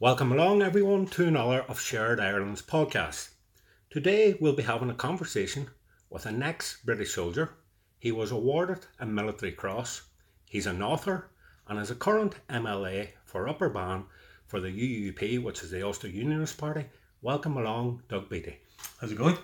Welcome along, everyone, to another of Shared Ireland's podcast. Today we'll be having a conversation with an ex British soldier. He was awarded a military cross. He's an author and is a current MLA for Upper Bann for the UUP, which is the Ulster Unionist Party. Welcome along, Doug Beattie. How's it going?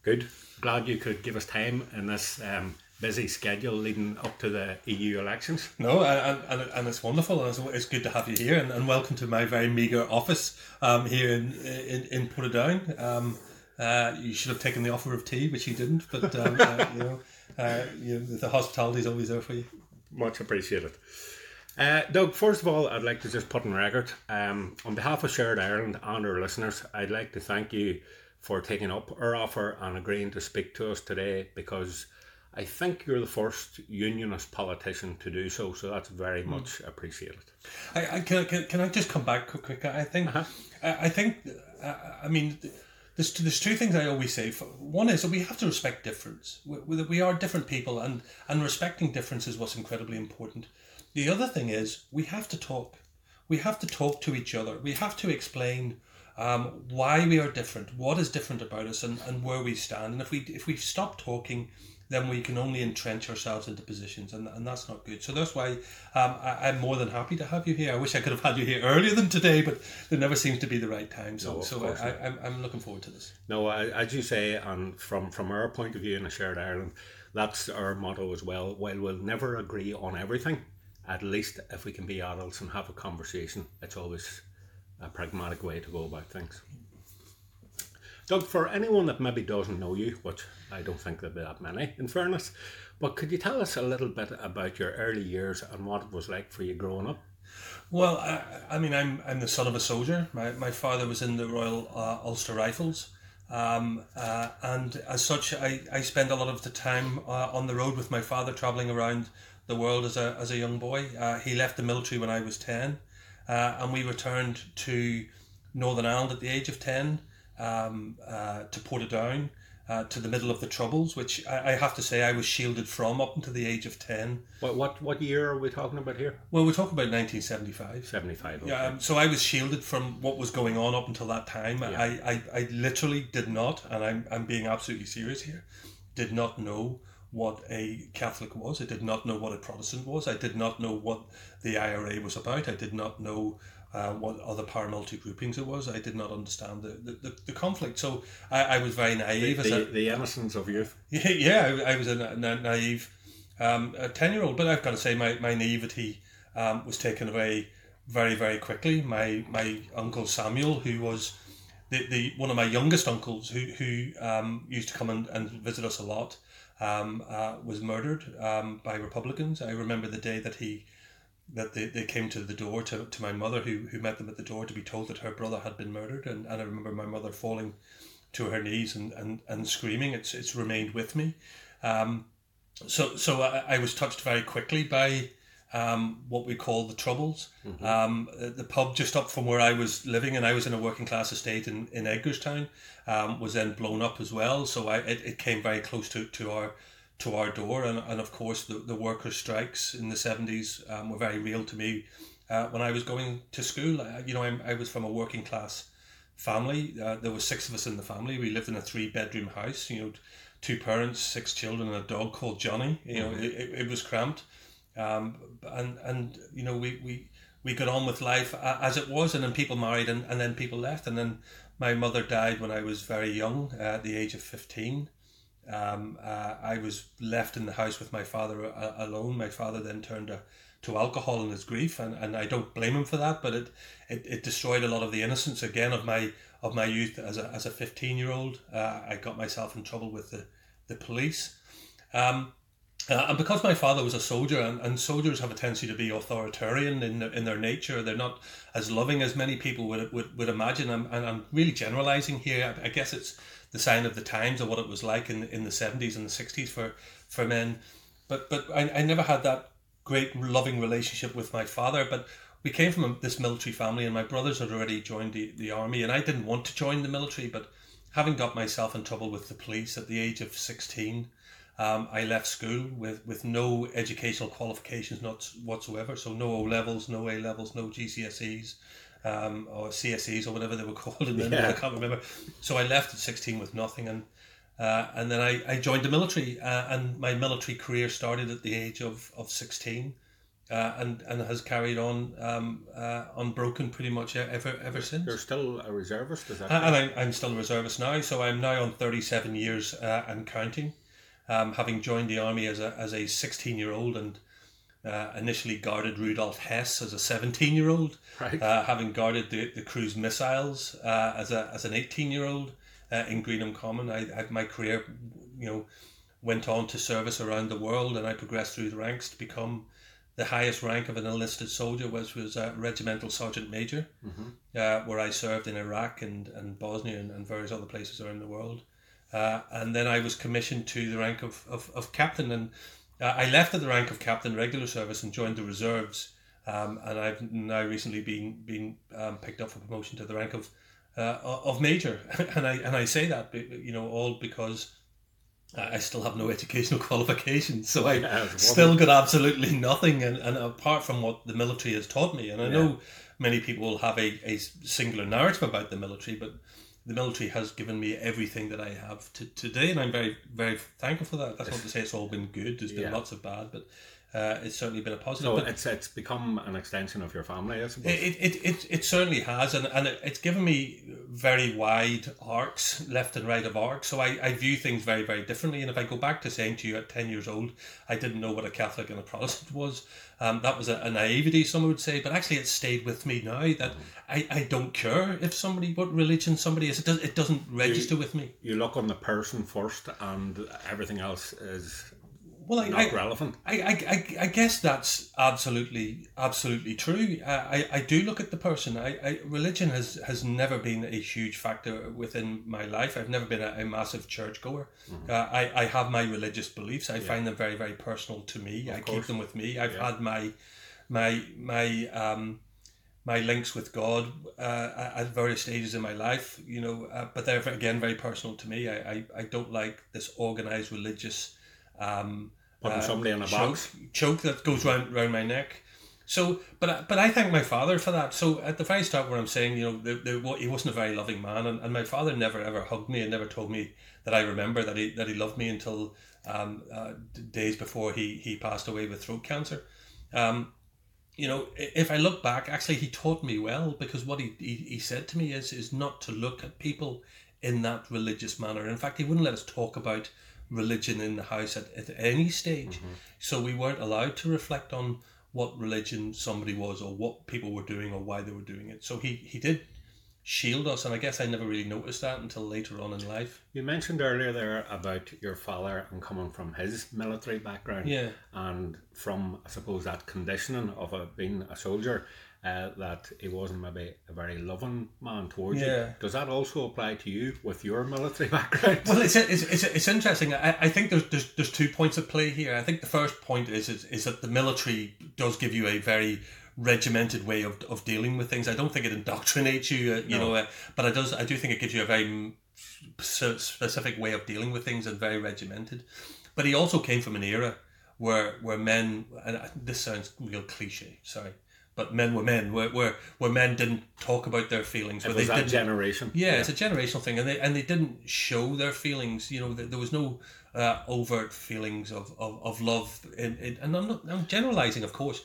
Good. Glad you could give us time in this um, busy schedule leading up to the EU elections. No, and, and, and it's wonderful, and it's, it's good to have you here, and, and welcome to my very meagre office um, here in in, in Portadown. Um, uh, you should have taken the offer of tea, which you didn't, but um, uh, you know, uh, you know, the hospitality is always there for you. Much appreciated. Uh, Doug, first of all, I'd like to just put on record, um, on behalf of Shared Ireland and our listeners, I'd like to thank you for taking up our offer and agreeing to speak to us today because I think you're the first unionist politician to do so, so that's very mm. much appreciated. I, I can, can, can I just come back quick? quick? I think uh-huh. I, I think uh, I mean there's there's two things I always say. One is that we have to respect difference. We, we are different people, and and respecting difference is what's incredibly important. The other thing is we have to talk. We have to talk to each other. We have to explain um, why we are different, what is different about us, and, and where we stand. And if we if we stop talking then we can only entrench ourselves into positions, and, and that's not good. So that's why um, I, am more than happy to have you here. I wish I could have had you here earlier than today, but there never seems to be the right time. So, no, so I, am I'm looking forward to this. No, as you say, and from, from our point of view in a shared Ireland, that's our motto as well. While we'll never agree on everything, at least if we can be adults and have a conversation, it's always a pragmatic way to go about things. Doug, for anyone that maybe doesn't know you, which I don't think there'll be that many, in fairness, but could you tell us a little bit about your early years and what it was like for you growing up? Well, I, I mean, I'm, I'm the son of a soldier. My, my father was in the Royal uh, Ulster Rifles. Um, uh, and as such, I, I spent a lot of the time uh, on the road with my father, travelling around the world as a, as a young boy. Uh, he left the military when I was 10, uh, and we returned to Northern Ireland at the age of 10 um, uh, to Portadown, uh, to the middle of the Troubles, which I, I, have to say I was shielded from up until the age of 10. What what, what year are we talking about here? Well, we're talking about 1975. 75, okay. Yeah, um, so I was shielded from what was going on up until that time. Yeah. I, I, I literally did not, and I'm, I'm being absolutely serious here, did not know what a Catholic was. I did not know what a Protestant was. I did not know what the IRA was about. I did not know uh, what other paramilitary groupings it was. I did not understand the, the, the, the conflict. So I, I was very naive. The, the, the innocence of youth. Yeah, yeah I, I was a na- naive um, 10 year old. But I've got to say, my, my naivety um, was taken away very, very quickly. My, my uncle Samuel, who was the, the one of my youngest uncles, who, who um, used to come and, and visit us a lot, um, uh, was murdered um, by Republicans. I remember the day that he that they, they came to the door to, to my mother who, who met them at the door to be told that her brother had been murdered. And, and I remember my mother falling to her knees and, and, and screaming it's it's remained with me. Um, so so I, I was touched very quickly by um, what we call the troubles. Mm-hmm. um, the pub just up from where I was living and I was in a working class estate in, in Edgarstown um, was then blown up as well. So I, it, it came very close to, to our to our door. And, and of course, the, the workers' strikes in the 70s um, were very real to me uh, when I was going to school. you know, I, I was from a working class family. Uh, there were six of us in the family. We lived in a three bedroom house, you know, two parents, six children, and a dog called Johnny. You know, mm-hmm. it, it, was cramped. Um, and, and, you know, we, we, we got on with life as it was, and then people married, and, and then people left. And then my mother died when I was very young, uh, at the age of 15. Um, uh, I was left in the house with my father uh, alone. My father then turned to, to alcohol in his grief, and, and I don't blame him for that. But it, it, it destroyed a lot of the innocence again of my of my youth as a as a fifteen year old. Uh, I got myself in trouble with the the police. Um, uh, and because my father was a soldier, and, and soldiers have a tendency to be authoritarian in their, in their nature, they're not as loving as many people would would, would imagine. I'm, and I'm really generalizing here. I, I guess it's the sign of the times of what it was like in in the seventies and the sixties for for men. But but I, I never had that great loving relationship with my father. But we came from this military family, and my brothers had already joined the, the army, and I didn't want to join the military, but having got myself in trouble with the police at the age of sixteen. Um, I left school with, with no educational qualifications not whatsoever, so no O levels, no A levels, no GCSEs, um, or CSEs or whatever they were called, and then Yeah. I can't remember. So I left at sixteen with nothing, and uh, and then I, I joined the military, uh, and my military career started at the age of of sixteen. Uh, and and has carried on um, uh, unbroken pretty much ever ever since. You're still a reservist, is that? And I'm, I'm still a reservist now, so I'm now on 37 years uh, and counting, um, having joined the army as a, as a 16 year old and uh, initially guarded Rudolf Hess as a 17 year old, right. uh, having guarded the, the cruise missiles uh, as, a, as an 18 year old uh, in Greenham Common. I, I, my career, you know, went on to service around the world and I progressed through the ranks to become the highest rank of an enlisted soldier, which was a regimental sergeant major uh, where I served in Iraq and, and Bosnia and, and various other places around the world. Uh, and then I was commissioned to the rank of, of, of captain. And uh, I left at the rank of captain regular service and joined the reserves. Um, and I've now recently been been um, picked up for promotion to the rank of uh, of major. and I and I say that you know all because I still have no educational qualifications, so I Yeah, still got absolutely nothing. And, and apart from what the military has taught me, and I Yeah. know many people will have a, a singular narrative about the military, but the military has given me everything that I have to today, and I'm very very thankful for that. That's not to say it's all been good. There's been Yeah. lots of bad, but uh, it's certainly been a positive. so it's it's become an extension of your family, I suppose. it, it, it, it certainly has, and, and it, it's given me very wide arcs, left and right of arcs. So I, I view things very, very differently. And if I go back to saying to you at 10 years old, I didn't know what a Catholic and a Protestant was, um, that was a, a naivety, some would say, but actually it's stayed with me now that I, I don't care if somebody, what religion somebody is. It, does, it doesn't register with me. you look on the person first, and everything else is Well, I, not I, relevant. I, I, I, guess that's absolutely absolutely true. I, I, do look at the person. I, I religion has, has never been a huge factor within my life. I've never been a, a massive churchgoer. Uh, I, I have my religious beliefs. I find them very very personal to me. I keep them with me. I've Yeah. had my my my um my links with God uh, at various stages in my life, you know, uh, but they're again very personal to me. I, I, I don't like this organized religious um, Putting uh, somebody in a choke, box. choke that goes round round my neck. So, but I- but I thank my father for that. So at the very start, where I'm saying, you know, the, the, what- he wasn't a very loving man, and, and my father never ever hugged me and never told me that I remember that he that he loved me until um, uh, days before he he passed away with throat cancer. Um, you know, if I look back, actually, he taught me well because what he, he, he said to me is is not to look at people in that religious manner. In fact, he wouldn't let us talk about religion in the house at, at any stage. Mm-hmm. So we weren't allowed to reflect on what religion somebody was or what people were doing or why they were doing it. So he, he did shield us, and I guess I never really noticed that until later on in life. You mentioned earlier there about your father and coming from his military background. Yeah. And from, I suppose, that conditioning of a, being a soldier, uh, that he wasn't maybe a very loving man towards Yeah. you. Does that also apply to you with your military background? Well, it's it's, it's, it's interesting. I, I think there's, there's there's two points at play here. I think the first point is, is is that the military does give you a very regimented way of, of dealing with things. I don't think it indoctrinates you, uh, you No. know, uh, but it does. I do think it gives you a very specific way of dealing with things and very regimented. But he also came from an era where where men and this sounds real cliche. Sorry. But men were men, where, where, where men didn't talk about their feelings. it was they that didn't, generation. yeah, it's a generational thing, and they and they didn't show their feelings. You know, there, there was no uh, overt feelings of, of, of love. In, in, and I'm not I'm generalizing, of course,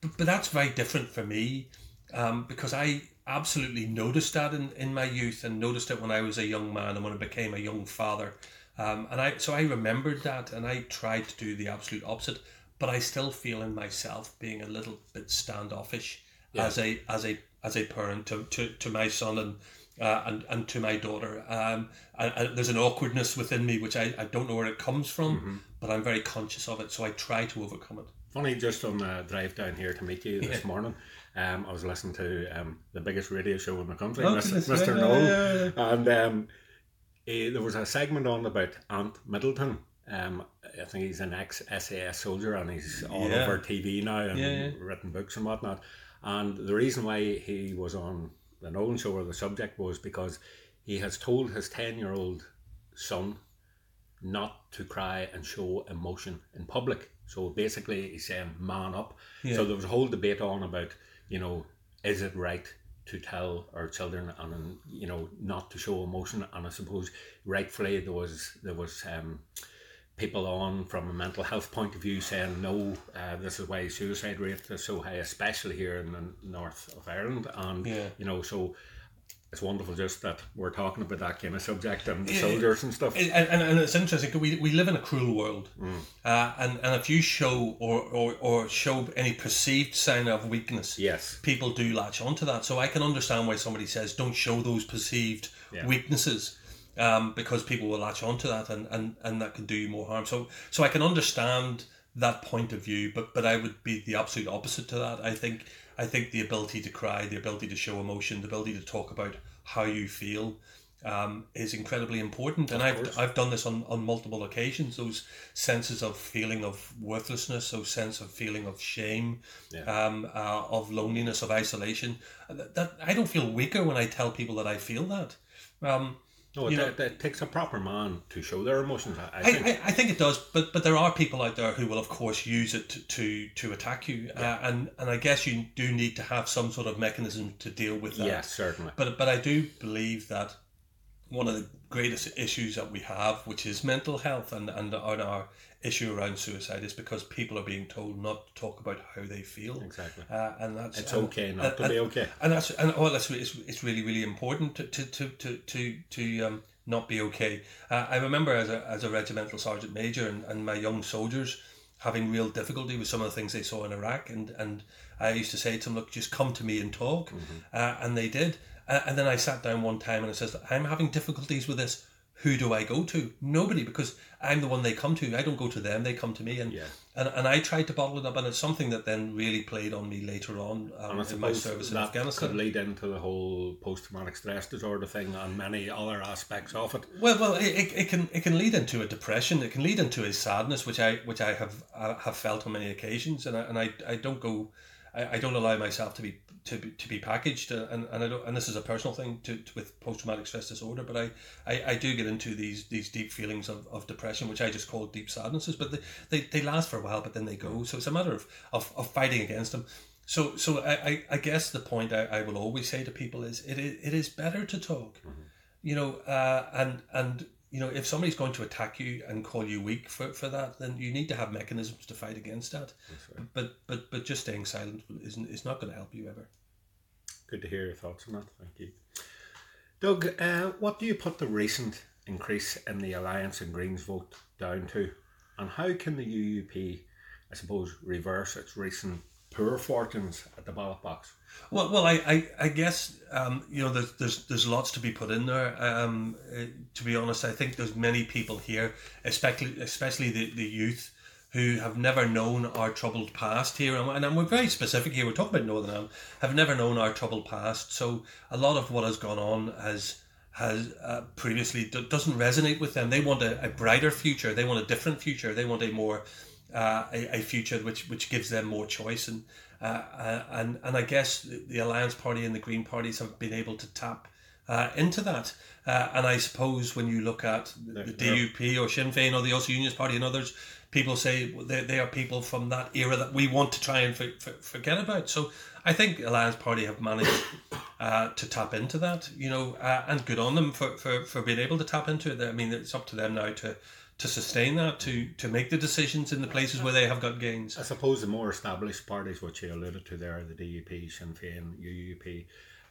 but, but that's very different for me um, because I absolutely noticed that in, in my youth and noticed it when I was a young man and when I became a young father. Um, and I so I remembered that and I tried to do the absolute opposite, but I still feel in myself being a little bit standoffish as a as a as a parent to, to, to my son and uh, and and to my daughter. Um, and, and there's an awkwardness within me which I, I don't know where it comes from, but I'm very conscious of it. So I try to overcome it. Funny, just on the drive down here to meet you this morning, um, I was listening to um, the biggest radio show in the country, Oh, Mr. Mr. yeah, Noel, yeah, yeah, and um, eh, there was a segment on about Ant Middleton. Um, I think he's an ex SAS soldier and he's all Yeah. over TV now and Yeah, yeah. written books and whatnot. And the reason why he was on the Nolan show or the subject was because he has told his 10 year old son not to cry and show emotion in public. So basically, he's saying, man up. So there was a whole debate on about, you know, is it right to tell our children and you know not to show emotion and I suppose rightfully there was there was um, people on from a mental health point of view saying no uh, this is why suicide rate is so high especially here in the north of Ireland and Yeah. you know so it's wonderful just that we're talking about that kind of subject and Yeah. soldiers and stuff and, and, and it's interesting we, we live in a cruel world Mm. uh, and, and if you show or, or, or show any perceived sign of weakness yes people do latch onto that so i can understand why somebody says don't show those perceived Yeah. weaknesses um, because people will latch onto that and, and, and that can do you more harm. So so i can understand that point of view but but i would be the absolute opposite to that. I think i think the ability to cry the ability to show emotion the ability to talk about how you feel um, is incredibly important. And I've, course. I've done this on, on multiple occasions those senses of feeling of worthlessness those sense of feeling of shame Yeah. um, uh, of loneliness of isolation. That, that I don't feel weaker when I tell people that I feel that. Um, no it, it, it takes a proper man to show their emotions I, I think. I, I think it does, but but there are people out there who will, of course, use it to to, to attack you, uh, and and I guess you do need to have some sort of mechanism to deal with that. yes certainly. But but I do believe that one of the greatest issues that we have, which is mental health and and, and our issue around suicide, is because people are being told not to talk about how they feel, exactly uh, and that's it's and- okay not to be okay and that's and well, that's it's, it's really really important to to to to to, to um, not be okay. Uh, I remember as a as a regimental sergeant major and, and my young soldiers having real difficulty with some of the things they saw in Iraq, and and I used to say to them, look, just come to me and talk, uh, and they did. Uh, and then I sat down one time and I says, I'm having difficulties with this. Who do I go to? Nobody, because I'm the one they come to. I don't go to them; they come to me. And Yeah. and, and I tried to bottle it up, and it's something that then really played on me later on um, And I in my service in Afghanistan. could lead into the whole post-traumatic stress disorder thing and many other aspects of it. Well, well, it, it, can it can lead into a depression. It can lead into a sadness, which I which I have uh, have felt on many occasions, and I, and I, I don't go, I, I don't allow myself to be to be, to be packaged, uh, and, and I don't, and this is a personal thing to, to with post traumatic stress disorder, but I, I, I do get into these these deep feelings of, of depression, which I just call deep sadnesses, but they, they, they last for a while, but then they go. So it's a matter of, of, of fighting against them. So so I, I, I guess the point I, I will always say to people is it is, it is better to talk you know, uh, and and you know, if somebody's going to attack you and call you weak for, for that, then you need to have mechanisms to fight against that. But but but just staying silent isn't is not going to help you ever. Good to hear your thoughts on that. Thank you. Doug, uh, what do you put the recent increase in the Alliance and Greens vote down to? And how can the UUP, I suppose, reverse its recent poor fortunes at the ballot box? Well, well, I, I, I guess um, you know there's, there's there's lots to be put in there. Um, uh, to be honest, I think there's many people here, especially especially the, the youth, who have never known our troubled past here, and, and we're very specific here. We're talking about Northern Ireland, have never known our troubled past. So a lot of what has gone on has has uh, previously d- doesn't resonate with them. They want a, a brighter future. They want a different future. They want a more uh, a, a future which which gives them more choice and uh, uh, and and I guess the, Alliance Party and the Green parties have been able to tap uh, into that. Uh, and I suppose when you look at the, the DUP or Sinn Féin or the Ulster Unionist Party and others, people say they, they are people from that era that we want to try and for, for, forget about. So I think Alliance Party have managed uh, to tap into that, you know, uh, and good on them for, for, for being able to tap into it. I mean, it's up to them now to to sustain that, to to make the decisions in the places where they have got gains. I suppose the more established parties, which you alluded to there, the DUP, Sinn Féin, UUP,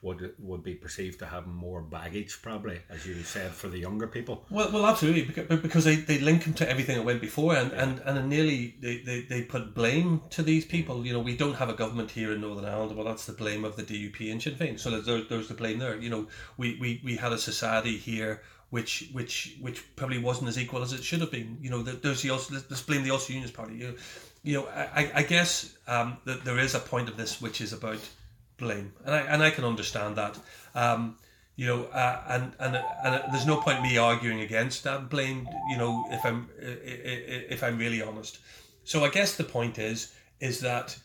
would would be perceived to have more baggage, probably, as you said, for the younger people. Well, well, absolutely, because, they, they link them to everything that went before, and, and, and nearly they, they, they put blame to these people. You know, we don't have a government here in Northern Ireland, well, that's the blame of the DUP and Sinn Féin. So there's, there, there's the blame there. You know, we, we, we had a society here which which which probably wasn't as equal as it should have been. You know, there- there's the Ulster, let's blame the Ulster Unionist Party. You you know I, I guess um, that there is a point of this which is about blame, and I and I can understand that. Um, you know, uh, and and and there's no point me arguing against that blame. You know, if I'm if I'm really honest. So I guess the point is is that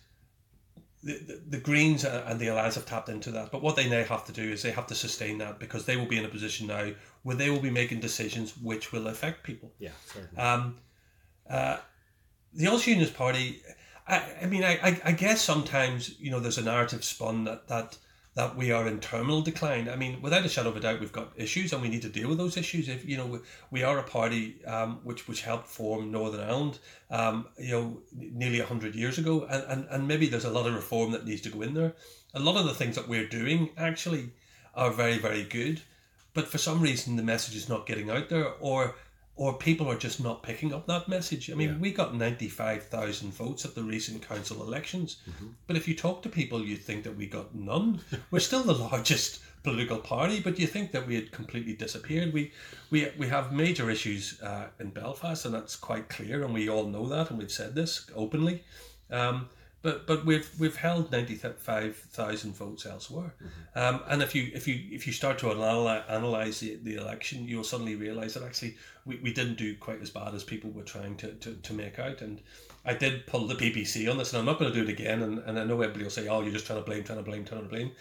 the, the, the Greens and the Alliance have tapped into that, but what they now have to do is they have to sustain that because they will be in a position now where they will be making decisions which will affect people. Yeah, certainly. Um, uh, the Ulster Unionist Party, I, I mean, I, I, I guess sometimes you know there's a narrative spun that that that we are in terminal decline. I mean, without a shadow of a doubt, we've got issues and we need to deal with those issues. If you know, we, are a party um, which which helped form Northern Ireland, um, you know, nearly hundred years ago, and, and and maybe there's a lot of reform that needs to go in there. A lot of the things that we're doing actually are very very good, but for some reason the message is not getting out there, or or people are just not picking up that message. I mean, Yeah. we got 95,000 votes at the recent council elections, but if you talk to people, you'd think that we got none. We're still the largest political party, but you think that we had completely disappeared. We we, we have major issues uh, in Belfast, and that's quite clear, and we all know that, and we've said this openly. Um, but but we've we've held ninety five thousand votes elsewhere, um, and if you if you if you start to analyze, the, the election, you'll suddenly realise that actually we, we didn't do quite as bad as people were trying to, to, to make out. And I did pull the BBC on this, and I'm not going to do it again. And, and I know everybody will say, "Oh, you're just trying to blame, trying to blame, trying to blame,"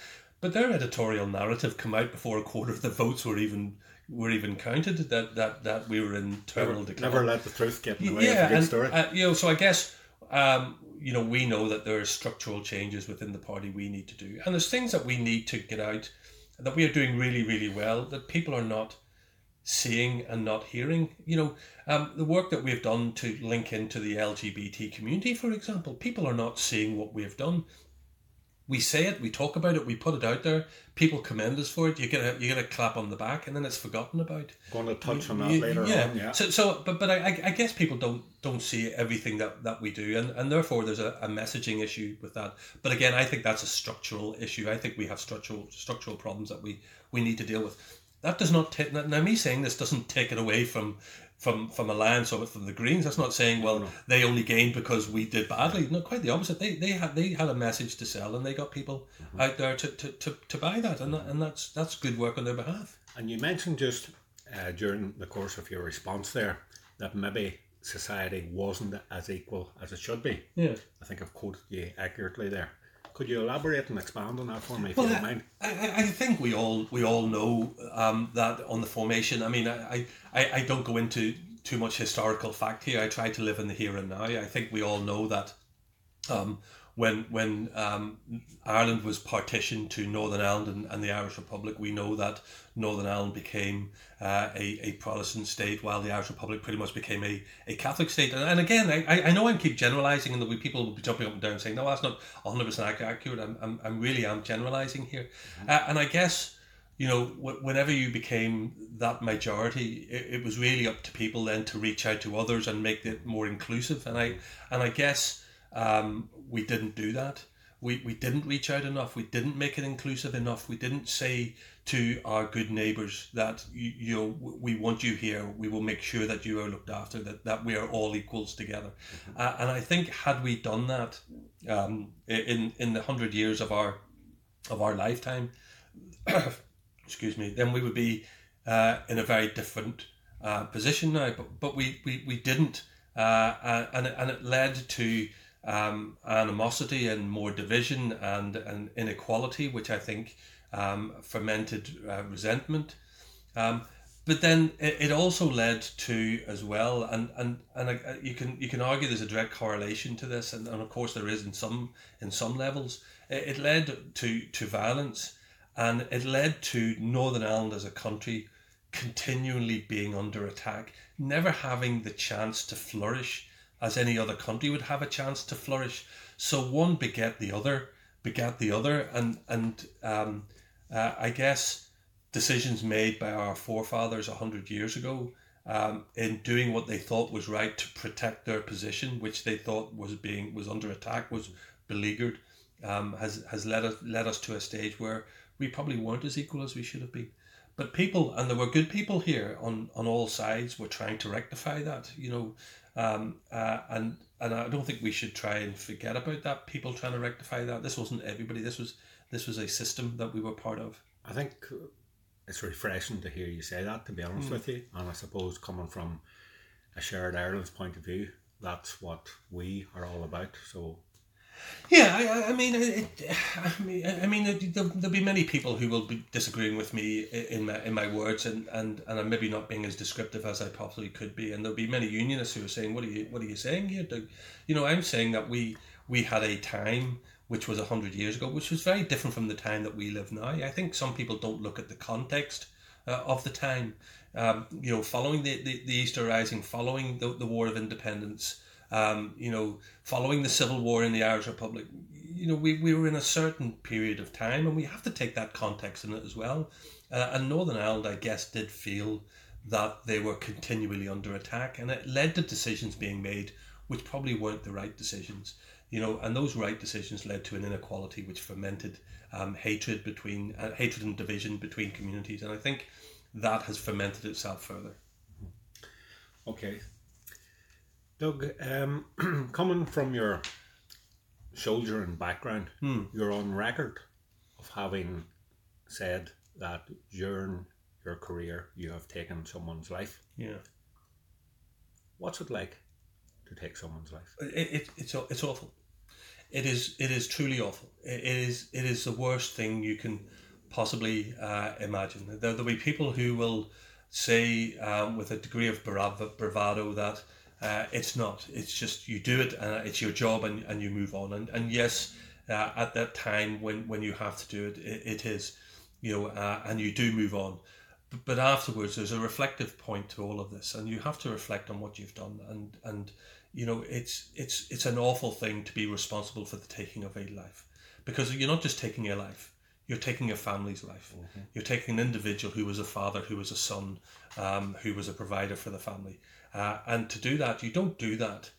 but their editorial narrative come out before a quarter of the votes were even were even counted. That that that we were in terminal Never, decline. never let the truth get in the way Yeah, of a good and story. uh, you know, so I guess um, you know we know that there are structural changes within the party we need to do, and there's things that we need to get out that we are doing really, really well that people are not seeing and not hearing. You know, um, the work that we've done to link into the LGBT community, for example, people are not seeing what we've done. We say it, we talk about it, we put it out there. People commend us for it. You get a you get a clap on the back, and then it's forgotten about. Going to touch on that Y- later yeah. on. Yeah. So, so, but, but I, I- I guess people don't don't see everything that, that we do, and, and therefore there's a, a messaging issue with that. But again, I think that's a structural issue. I think we have structural structural problems that we, we need to deal with. That does not take now me saying this doesn't take it away from from from a Alliance or from the Greens. That's not saying well no. they only gained because we did badly. No, quite the opposite. They they had they had a message to sell, and they got people Mm-hmm. out there to, to, to, to buy that, and that, and that's that's good work on their behalf. And you mentioned just uh, during the course of your response there that maybe society wasn't as equal as it should be. Yeah. I think I've quoted you accurately there. Could you elaborate and expand on that for me, if Well, you don't mind? I, I, think we all we all know um, that on the formation. I mean, I, I, I don't go into too much historical fact here. I try to live in the here and now. I think we all know that um, when when um, Ireland was partitioned to Northern Ireland and, and the Irish Republic, we know that Northern Ireland became uh, a, a Protestant state, while the Irish Republic pretty much became a, a Catholic state. And, and again, I, I know I'm keep generalising, and there'll be people will be jumping up and down saying, "No, that's not one hundred percent accurate." I'm, I'm, I'm really am generalising here, uh, and I guess you know, wh- whenever you became that majority, it, it was really up to people then to reach out to others and make it more inclusive. And I and I guess um, we didn't do that. We, we didn't reach out enough. We didn't make it inclusive enough. We didn't say to our good neighbours that you, you know we want you here. We will make sure that you are looked after. That, that we are all equals together. Uh, and I think had we done that um, in in the hundred years of our of our lifetime, excuse me, then we would be uh, in a very different uh, position now. But but we we, we didn't, uh, and it, and it led to um, animosity and more division and and inequality, which I think um, fermented uh, resentment. Um, but then it, it also led to as well, and and and uh, you can you can argue there's a direct correlation to this, and, and of course there is in some in some levels. It, it led to to violence, and it led to Northern Ireland as a country continually being under attack, never having the chance to flourish as any other country would have a chance to flourish. So one beget the other, begat the other, and and um, uh, I guess decisions made by our forefathers hundred years ago um, in doing what they thought was right to protect their position, which they thought was being was under attack, was beleaguered, um, has has led us led us to a stage where we probably weren't as equal as we should have been. But people, and there were good people here on on all sides, were trying to rectify that. You know, um, uh, and and I don't think we should try and forget about that. People trying to rectify that. This wasn't everybody. This was this was a system that we were part of. I think it's refreshing to hear you say that, to be honest with you. And I suppose coming from a shared Ireland's point of view, that's what we are all about. So Yeah, I, I- mean, it, I mean, I mean, there'll, there'll be many people who will be disagreeing with me in my in my words, and, and, and I'm maybe not being as descriptive as I possibly could be. And there'll be many unionists who are saying, "What are you What are you saying here?" Doug?" You know, I'm saying that we we had a time which was 100 years ago, which was very different from the time that we live now. I think some people don't look at the context uh, of the time. Um, you know, following the, the, the, Easter Rising, following the, the War of Independence, um, you know, following the Civil War in the Irish Republic, you know, we, we were in a certain period of time and we have to take that context in it as well. Uh, and Northern Ireland, I guess, did feel that they were continually under attack and it led to decisions being made which probably weren't the right decisions you know, and those right decisions led to an inequality which fermented um, hatred between uh, hatred and division between communities, and I think that has fermented itself further. Okay, Doug, um, coming from your soldiering background, hmm. you're on record of having said that during your career you have taken someone's life. Yeah. What's it like to take someone's life? It, it, it's it's awful. It is it is truly awful. It is it is the worst thing you can possibly uh, imagine. There, there'll be people who will say um, with a degree of bravado that uh, it's not. It's just you do it, and it's your job, and, and you move on. And and yes, uh, at that time when when you have to do it, it, it is, you know, uh, and you do move on. But, but afterwards, there's a reflective point to all of this, and you have to reflect on what you've done, and and you know it's it's it's an awful thing to be responsible for the taking of a life because you're not just taking a life you're taking a family's life mm-hmm. you're taking an individual who was a father who was a son um, who was a provider for the family uh, and to do that you don't do that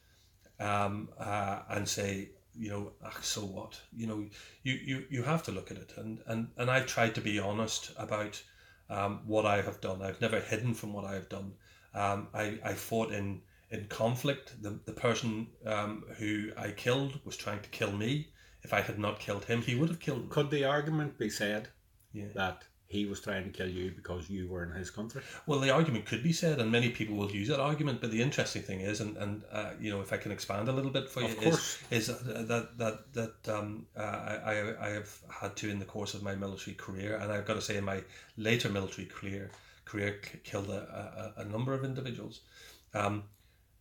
um, uh, and say you know ah, so what you know you, you you have to look at it and and and i've tried to be honest about um, what i have done i've never hidden from what i have done um, I, I fought in in conflict. The, the person um, who I killed was trying to kill me. If I had not killed him, he would have killed me. Could the argument be said yeah. that he was trying to kill you because you were in his country? Well, the argument could be said, and many people will use that argument. But the interesting thing is, and, and uh, you know, if I can expand a little bit for you, is, is that that that um, uh, I I have had to in the course of my military career, and I've got to say, in my later military career, career killed a, a, a number of individuals. Um,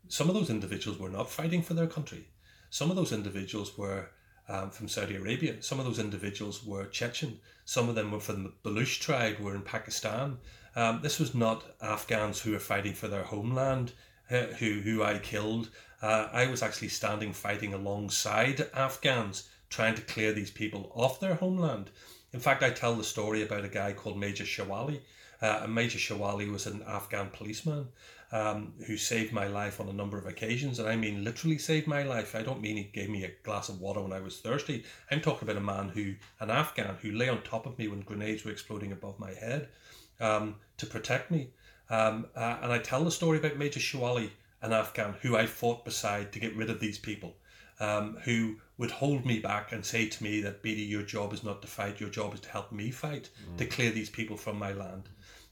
some of those individuals were not fighting for their country. Some of those individuals were um, from Saudi Arabia. Some of those individuals were Chechen. Some of them were from the Baluch tribe, were in Pakistan. Um, this was not Afghans who were fighting for their homeland, uh, who who I killed. Uh, I was actually standing fighting alongside Afghans, trying to clear these people off their homeland. In fact, I tell the story about a guy called Major Shawali. Uh, and Major Shawali was an Afghan policeman um, who saved my life on a number of occasions. And I mean literally saved my life. I don't mean he gave me a glass of water when I was thirsty. I'm talking about a man who, an Afghan, who lay on top of me when grenades were exploding above my head um, to protect me. Um, uh, and I tell the story about Major Shawali, an Afghan who I fought beside to get rid of these people. Um, who would hold me back and say to me that Beattie, your job is not to fight, your job is to help me fight, mm. to clear these people from my land.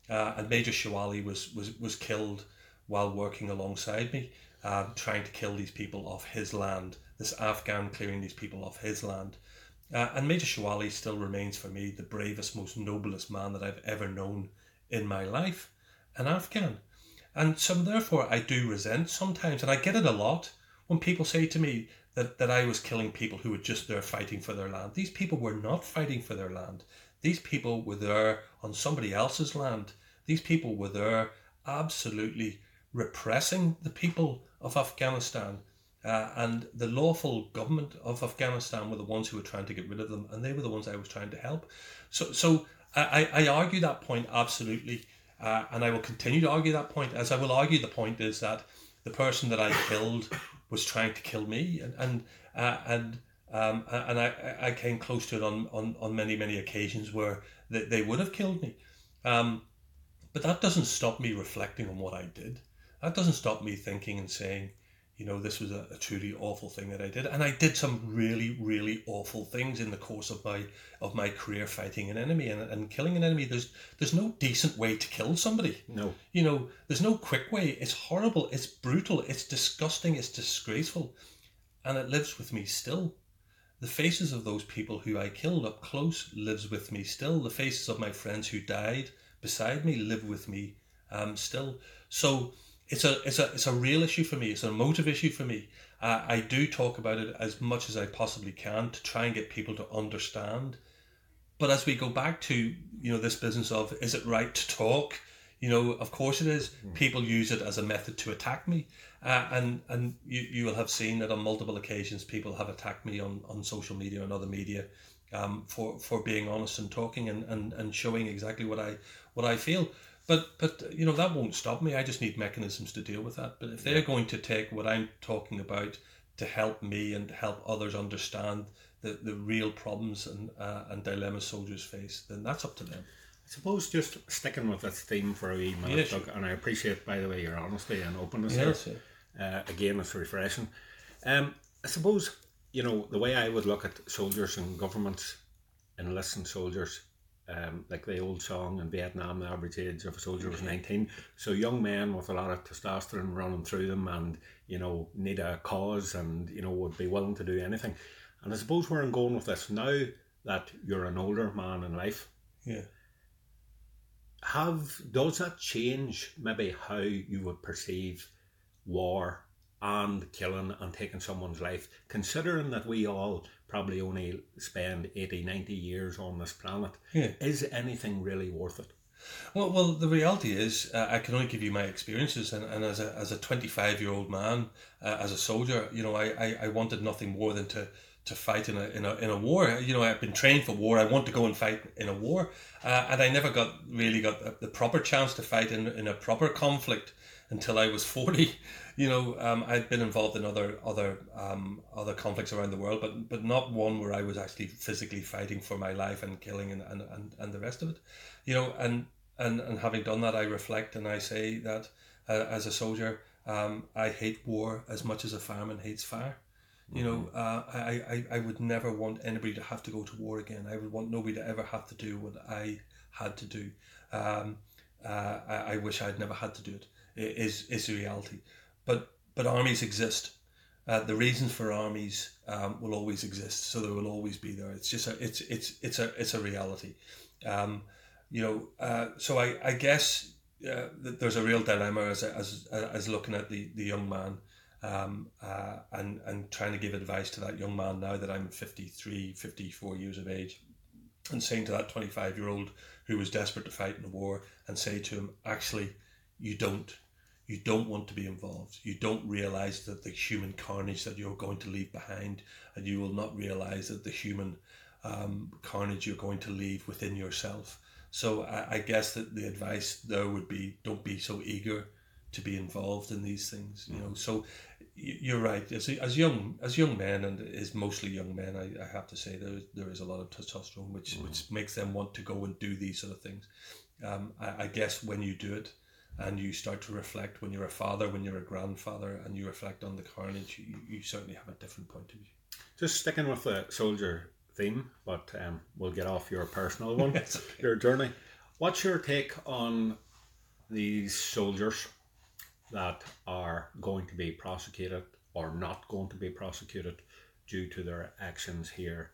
Uh, and Major Shawali was, was, was killed while working alongside me, um, trying to kill these people off his land, this Afghan clearing these people off his land. Uh, and Major Shawali still remains for me the bravest, most noblest man that I've ever known in my life, an Afghan. And so, therefore, I do resent sometimes, and I get it a lot when people say to me that, that I was killing people who were just there fighting for their land. These people were not fighting for their land. These people were there on somebody else's land. These people were there absolutely repressing the people of Afghanistan. Uh, and the lawful government of Afghanistan were the ones who were trying to get rid of them, and they were the ones I was trying to help. So, so I, I argue that point absolutely, uh, and I will continue to argue that point. As I will argue, the point is that the person that I killed was trying to kill me, and and uh, and um, and I, I came close to it on, on, on many many occasions where they, they would have killed me. Um, but that doesn't stop me reflecting on what I did that doesn't stop me thinking and saying, you know, this was a, a, truly awful thing that I did, and I did some really, really awful things in the course of my of my career fighting an enemy and, and killing an enemy. There's there's no decent way to kill somebody. No, you know, there's no quick way. It's horrible. It's brutal. It's disgusting. It's disgraceful, and it lives with me still. The faces of those people who I killed up close lives with me still. The faces of my friends who died beside me live with me um, still. So it's a it's a it's a real issue for me. It's a motive issue for me. Uh, I do talk about it as much as I possibly can to try and get people to understand. But as we go back to you know this business of is it right to talk? You know, of course it is. People use it as a method to attack me, uh, and and you, you will have seen that on multiple occasions people have attacked me on, on social media and other media um, for for being honest and talking and, and, and showing exactly what I what I feel. But but you know that won't stop me. I just need mechanisms to deal with that. But if they're going to take what I'm talking about to help me and help others understand the, the real problems and uh, and dilemmas soldiers face, then that's up to them. I suppose just sticking with this theme for a wee minute. Doug, and I appreciate, by the way, your honesty and openness Yes. Uh, again, it's refreshing. Um, I suppose, you know, the way I would look at soldiers and governments enlisting soldiers, um, like the old song in Vietnam, the average age of a soldier was 19. So young men with a lot of testosterone running through them and, you know, need a cause and, you know, would be willing to do anything. And I suppose where I'm going with this, now that you're an older man in life, Yeah. have does that change maybe how you would perceive war and killing and taking someone's life considering that we all probably only spend 80 90 years on this planet Yeah. is anything really worth it Well, well, the reality is, uh, I can only give you my experiences, and, and as a as a twenty five year old man, uh, as a soldier, you know, I, I, I wanted nothing more than to to fight in a, in a in a war. You know, I've been trained for war. I want to go and fight in a war, uh, and I never got really got the, the proper chance to fight in in a proper conflict until I was forty. You know, um, I'd been involved in other other um, other conflicts around the world, but but not one where I was actually physically fighting for my life and killing and, and, and, and the rest of it. You know, and and and having done that, I reflect and I say that uh, as a soldier, um, I hate war as much as a fireman hates fire. You know, uh, I, I, I would never want anybody to have to go to war again. I would want nobody to ever have to do what I had to do. Um, uh, I, I wish I'd never had to do it. It is is the reality. But but armies exist. Uh, the reasons for armies um, will always exist, so they will always be there. It's just a it's it's it's a it's a reality. Um, you know, uh, so I I guess uh, there's a real dilemma as as as looking at the the young man um, uh, and and trying to give advice to that young man now that I'm 53, 54 years of age, and saying to that 25 year old who was desperate to fight in a war and say to him, actually, you don't. You don't want to be involved. You don't realize that the human carnage that you're going to leave behind, and you will not realize that the human um, carnage you're going to leave within yourself. So I, I guess that the advice there would be don't be so eager to be involved in these things. You know, so you're right. As, as young as young men, and is mostly young men, I, I have to say there there is a lot of testosterone, which which makes them want to go and do these sort of things. Um, I, I guess when you do it, and you start to reflect when you're a father, when you're a grandfather, and you reflect on the carnage, you, you certainly have a different point of view. just sticking with the soldier theme but um, we'll get off your personal one okay. your journey what's your take on these soldiers that are going to be prosecuted or not going to be prosecuted due to their actions here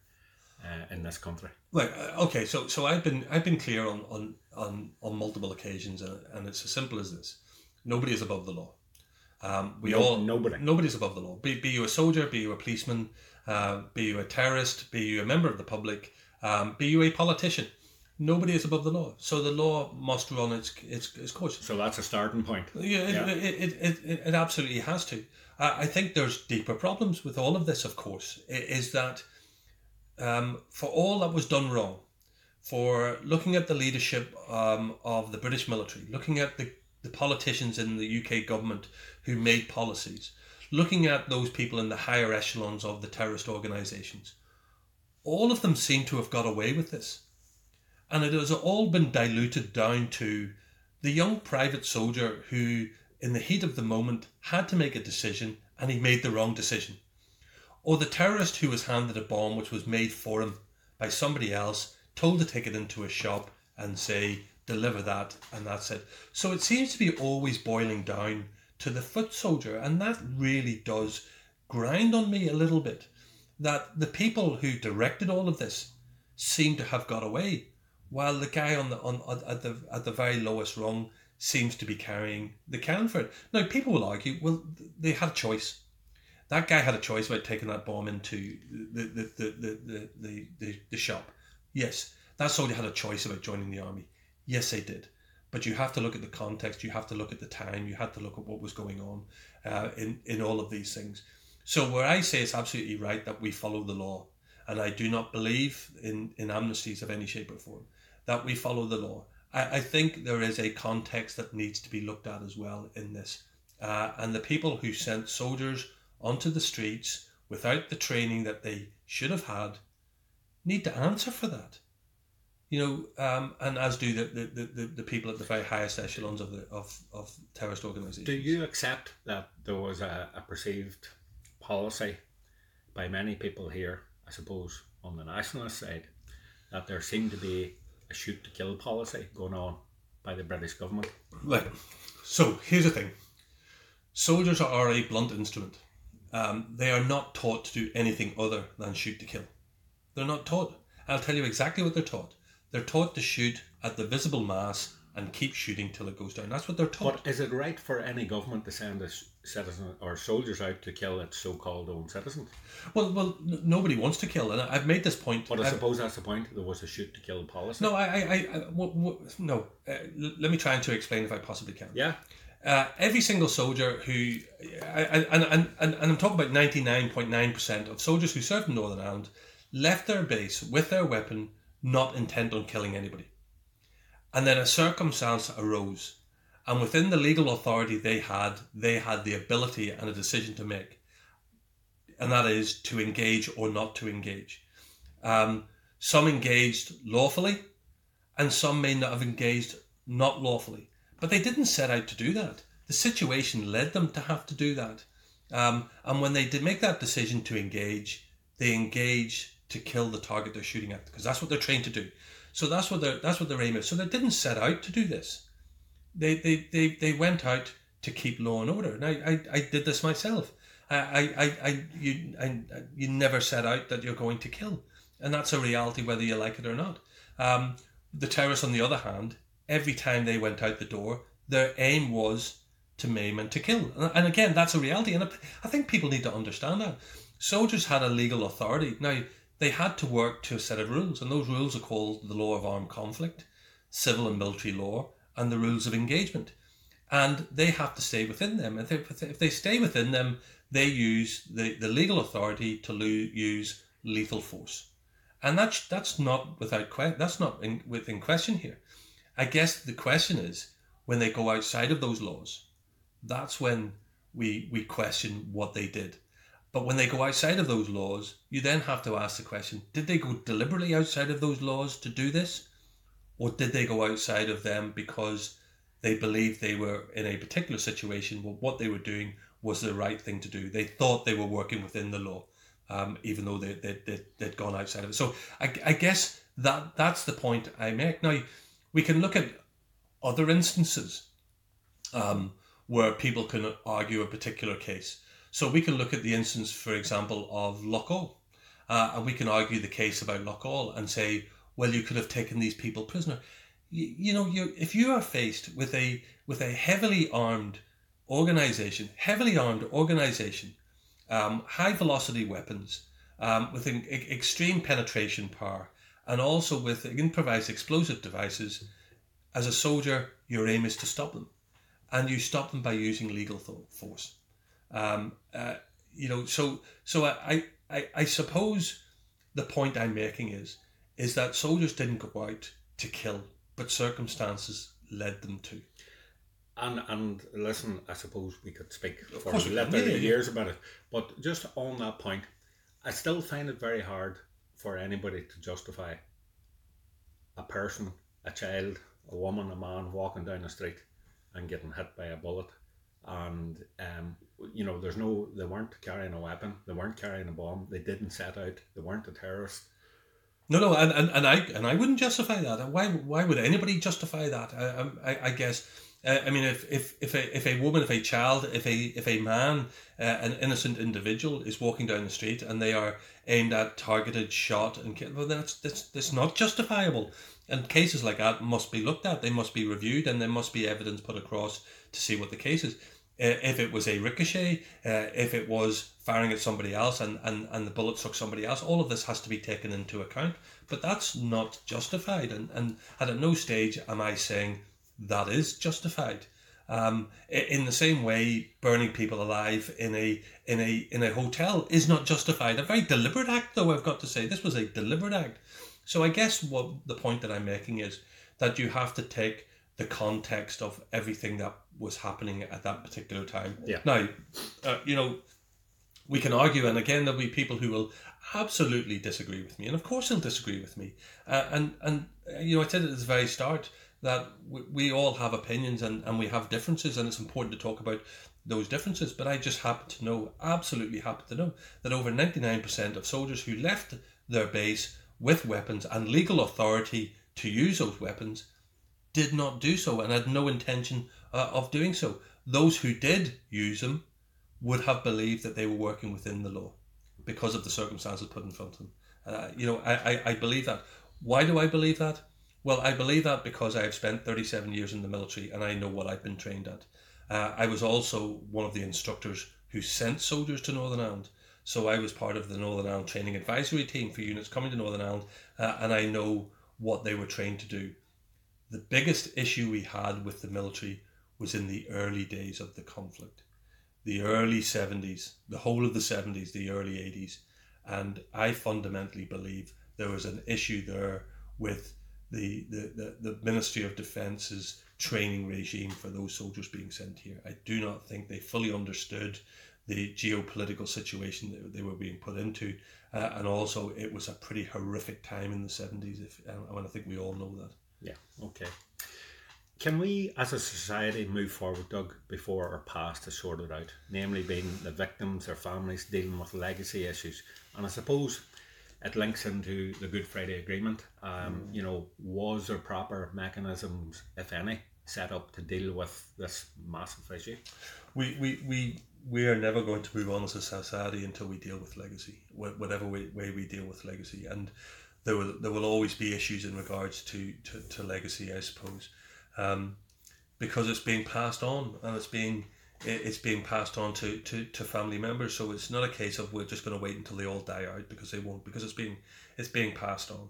uh, in this country Right. uh, Okay. So so I've been I've been clear on on on, on multiple occasions, and, and it's as simple as this: nobody is above the law. Um, we No- all nobody. nobody's above the law. Be, be you a soldier, be you a policeman, uh, be you a terrorist, be you a member of the public, um, be you a politician. Nobody is above the law. So the law must run its its, its course. so that's a starting point Yeah, it, Yeah. It, it, it, it, it absolutely has to. I, I think there's deeper problems with all of this, of course, is that um, for all that was done wrong, for looking at the leadership um, of the British military, looking at the, the politicians in the UK government who made policies, looking at those people in the higher echelons of the terrorist organisations, all of them seem to have got away with this. And it has all been diluted down to the young private soldier who, in the heat of the moment, had to make a decision and he made the wrong decision. Or the terrorist who was handed a bomb which was made for him by somebody else, told to take it into a shop and say, deliver that, and that's it. So it seems to be always boiling down to the foot soldier, and that really does grind on me a little bit. That the people who directed all of this seem to have got away, while the guy on the on at the at the very lowest rung seems to be carrying the can for it. Now, people will argue, well, they had a choice. That guy had a choice about taking that bomb into the the, the, the, the, the, the, the shop. Yes, that soldier had a choice about joining the army. Yes, they did. But you have to look at the context, you have to look at the time, you have to look at what was going on uh, in, in all of these things. So, where I say it's absolutely right that we follow the law, and I do not believe in, in amnesties of any shape or form, that we follow the law. I, I think there is a context that needs to be looked at as well in this. Uh, and the people who sent soldiers onto the streets without the training that they should have had need to answer for that. You know, um, and as do the, the, the, the people at the very highest echelons of the of, of terrorist organisations. Do you accept that there was a, a perceived policy by many people here, I suppose, on the nationalist side, that there seemed to be a shoot to kill policy going on by the British government? Right. So here's the thing soldiers are a blunt instrument. Um, they are not taught to do anything other than shoot to kill. They're not taught. I'll tell you exactly what they're taught. They're taught to shoot at the visible mass and keep shooting till it goes down. That's what they're taught. But is it right for any government to send a citizen or soldiers out to kill its so-called own citizens? Well, well, n- nobody wants to kill, and I've made this point. But I I've- suppose that's the point. There was a shoot to kill policy. no, I, I, I, I w- w- no. Uh, l- let me try and to explain if I possibly can. Yeah. Uh, every single soldier who, I- I- and, and, and, and I'm talking about 99.9% of soldiers who served in Northern Ireland left their base with their weapon, not intent on killing anybody. And then a circumstance arose, and within the legal authority they had, they had the ability and a decision to make, and that is to engage or not to engage. Um, some engaged lawfully, and some may not have engaged not lawfully. But they didn't set out to do that. The situation led them to have to do that. Um, and when they did make that decision to engage, they engage to kill the target they're shooting at because that's what they're trained to do. So that's what their that's what their aim is. So they didn't set out to do this. They they they, they went out to keep law and order. And I, I, did this myself. I, I, I, you I, you never set out that you're going to kill. And that's a reality whether you like it or not. Um, the terrorists on the other hand, every time they went out the door, their aim was to maim and to kill. And- again, that's a reality. And I- I think people need to understand that. Soldiers had a legal authority. Now, they had to work to a set of rules, and those rules are called the law of armed conflict, civil and military law, and the rules of engagement. And they have to stay within them. If they, if they stay within them, they use the, the legal authority to lo- use lethal force. And that's, that's not without que- that's not in, within question here. I guess the question is when they go outside of those laws, that's when we we question what they did. But when they go outside of those laws, you then have to ask the question: Did they go deliberately outside of those laws to do this, or did they go outside of them because they believed they were in a particular situation where what they were doing was the right thing to do? They thought they were working within the law, um, even though they, they, they, they'd gone outside of it. So I, I guess that that's the point I make. Now, we can look at other instances um, where people can argue a particular case. So we can look at the instance, for example, of Loughgall, uh, and we can argue the case about Loughgall and say, well, you could have taken these people prisoner. You, you know, you if you are faced with a with a heavily armed organization, heavily armed organization, um, high velocity weapons, um, with an e- extreme penetration power, and also with improvised explosive devices, as a soldier, your aim is to stop them, and you stop them by using legal th- force. Um, uh, you know, so so I, I I suppose the point I'm making is is that soldiers didn't go out to kill, but circumstances led them to. And and listen, I suppose we could speak for course we can, literally yeah, yeah. years about it. But just on that point, I still find it very hard for anybody to justify a person, a child, a woman, a man walking down the street and getting hit by a bullet. And um, you know, there's no they weren't carrying a weapon, they weren't carrying a bomb, they didn't set out, they weren't a terrorist. No, no, and, and, and I and I wouldn't justify that. Why why would anybody justify that? I I, I guess Uh, I mean, if, if, if, a, if a woman, if a child, if a if a man, uh, an innocent individual is walking down the street and they are aimed at, targeted, shot, and killed, well, that's, that's, that's not justifiable. And cases like that must be looked at, they must be reviewed, and there must be evidence put across to see what the case is. Uh, if it was a ricochet, uh, if it was firing at somebody else and, and, and the bullet struck somebody else, all of this has to be taken into account. But that's not justified. And, and, at no stage am I saying that is justified. Um, in the same way, burning people alive in a in a in a hotel is not justified. A very deliberate act, though. I've got to say, this was a deliberate act. So I guess what the point that I'm making is that you have to take the context of everything that was happening at that particular time. Yeah. Now, uh, you know, we can argue, and again, there'll be people who will absolutely disagree with me, and of course they'll disagree with me. Uh, and and uh, you know, I said at the very start that we, we all have opinions and, and we have differences, and it's important to talk about those differences. But I just happen to know, absolutely happen to know, that over ninety nine percent of soldiers who left their base with weapons and legal authority to use those weapons did not do so and had no intention uh, of doing so. Those who did use them would have believed that they were working within the law because of the circumstances put in front of them. Uh, you know, I, I, I believe that. Why do I believe that? Well, I believe that because I have spent 37 years in the military and I know what I've been trained at. Uh, I was also one of the instructors who sent soldiers to Northern Ireland. So I was part of the Northern Ireland training advisory team for units coming to Northern Ireland, uh, and I know what they were trained to do. The biggest issue we had with the military was in the early days of the conflict the early 70s, the whole of the 70s, the early 80s. And I fundamentally believe there was an issue there with the, the, the, the Ministry of Defence's training regime for those soldiers being sent here. I do not think they fully understood the geopolitical situation that they were being put into. Uh, and also, it was a pretty horrific time in the 70s, if, and I think we all know that. Yeah, okay. Can we, as a society, move forward, Doug, before our past is sorted out? Namely, being the victims, their families, dealing with legacy issues. And I suppose it links into the Good Friday Agreement. Um, mm. You know, was there proper mechanisms, if any, set up to deal with this massive issue? We, we, we, we are never going to move on as a society until we deal with legacy, whatever way, way we deal with legacy. And there will, there will always be issues in regards to, to, to legacy, I suppose um, because it's being passed on and it's being it's being passed on to, to, to family members. So it's not a case of we're just going to wait until they all die out because they won't because it's being it's being passed on.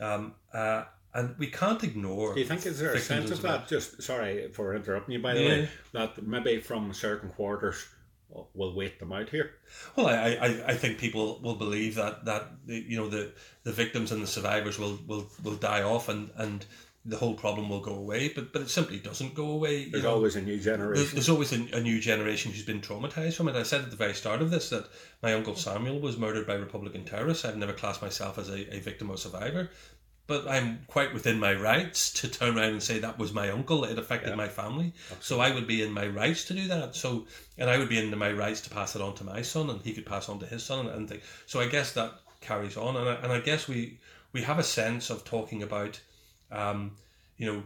Um, uh, and we can't ignore. Do you think is there a sense of that? Just sorry for interrupting you, by the yeah. way. That maybe from certain quarters we'll wait them out here. Well, I, I, I think people will believe that that you know the the victims and the survivors will will, will die off and and the whole problem will go away, but but it simply doesn't go away. There's know. always a new generation. There's, there's always a, a, new generation who's been traumatized from it. I said at the very start of this that my uncle Samuel was murdered by Republican terrorists. I've never classed myself as a, a victim or survivor, but I'm quite within my rights to turn around and say that was my uncle. It affected yeah. my family, Absolutely. so I would be in my rights to do that. So and I would be in my rights to pass it on to my son, and he could pass on to his son, and, and think. So I guess that carries on, and I, and I guess we we have a sense of talking about um, you know,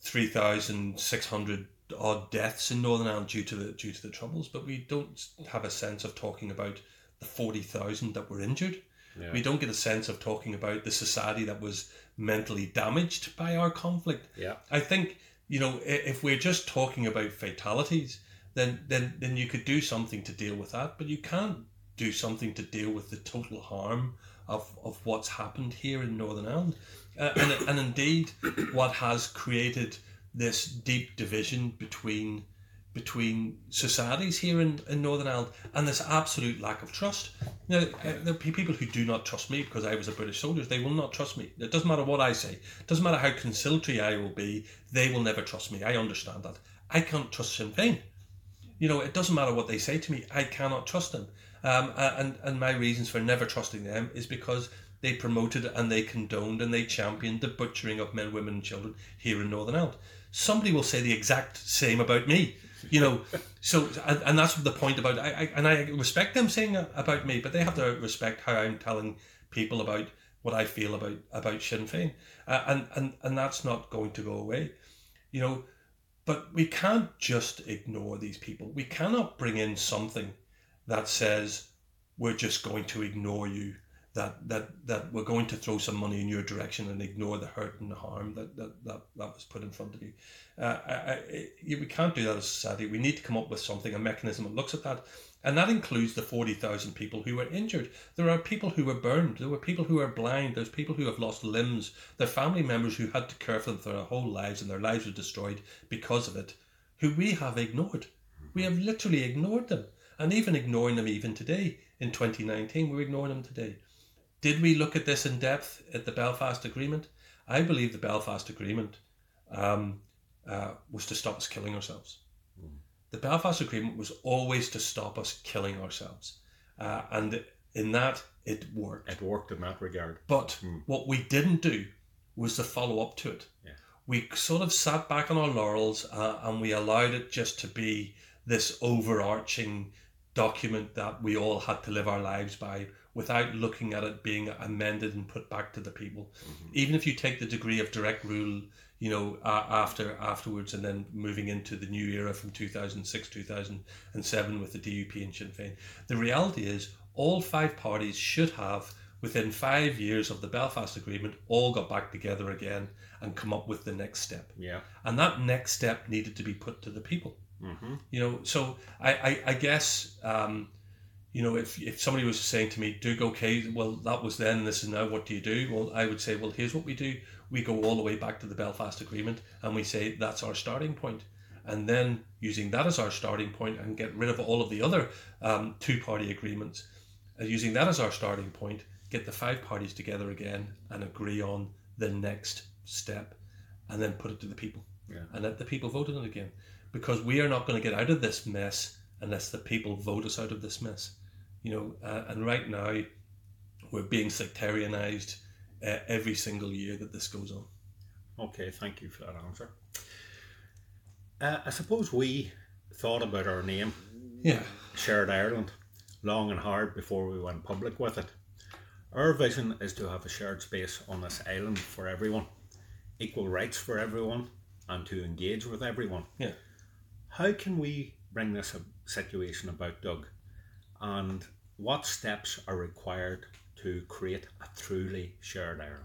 three thousand six hundred odd deaths in Northern Ireland due to the due to the troubles, but we don't have a sense of talking about the forty thousand that were injured. Yeah. We don't get a sense of talking about the society that was mentally damaged by our conflict. Yeah. I think, you know, if we're just talking about fatalities, then then then you could do something to deal with that, but you can't do something to deal with the total harm of, of what's happened here in Northern Ireland. Uh, and, and indeed, what has created this deep division between between societies here in, in Northern Ireland and this absolute lack of trust. Uh, there are people who do not trust me because I was a British soldier. They will not trust me. It doesn't matter what I say. It doesn't matter how conciliatory I will be. They will never trust me. I understand that. I can't trust Sinn Féin. You know, it doesn't matter what they say to me. I cannot trust them. Um, and, and my reasons for never trusting them is because they promoted and they condoned and they championed the butchering of men, women, and children here in Northern Ireland. Somebody will say the exact same about me, you know. so, and, and that's the point about I, I and I respect them saying about me, but they have to respect how I'm telling people about what I feel about about Sinn Féin, uh, and and and that's not going to go away. You know, but we can't just ignore these people. We cannot bring in something that says we're just going to ignore you, that that that we're going to throw some money in your direction and ignore the hurt and the harm that that, that, that was put in front of you. Uh, I, I, we can't do that as a society. We need to come up with something, a mechanism that looks at that. And that includes the 40,000 people who were injured. There are people who were burned. There were people who are blind. There's people who have lost limbs. Their family members who had to care for them for their whole lives and their lives were destroyed because of it, who we have ignored. We have literally ignored them. And even ignoring them even today in 2019, we're ignoring them today. Did we look at this in depth at the Belfast Agreement? I believe the Belfast Agreement um, uh, was to stop us killing ourselves. The Belfast Agreement was always to stop us killing ourselves. Uh, and in that, it worked. It worked in that regard. But what we didn't do was the follow up to it. Yeah. We sort of sat back on our laurels uh, and we allowed it just to be this overarching document that we all had to live our lives by without looking at it being amended and put back to the people. Even if you take the degree of direct rule, you know, uh, after afterwards and then moving into the new era from 2006, 2007 with the DUP and Sinn Féin, the reality is all five parties should have within five years of the Belfast Agreement all got back together again and come up with the next step. Yeah. And that next step needed to be put to the people. Mm-hmm. You know, so I, I, I guess, um, you know, if, if somebody was saying to me, Doug, okay, well, that was then, this is now, what do you do? Well, I would say, well, here's what we do. We go all the way back to the Belfast Agreement and we say that's our starting point. And then using that as our starting point and get rid of all of the other um, two party agreements, uh, using that as our starting point, get the five parties together again and agree on the next step and then put it to the people Yeah. and let the people vote on it again because we are not going to get out of this mess unless the people vote us out of this mess you know uh, and right now we're being sectarianized uh, every single year that this goes on Okay, thank you for that answer. Uh, I suppose we thought about our name, yeah Shared Ireland, long and hard before we went public with it. Our vision is to have a shared space on this island for everyone, equal rights for everyone, and to engage with everyone. yeah How can we bring this situation about, Doug? And what steps are required to create a truly shared Ireland?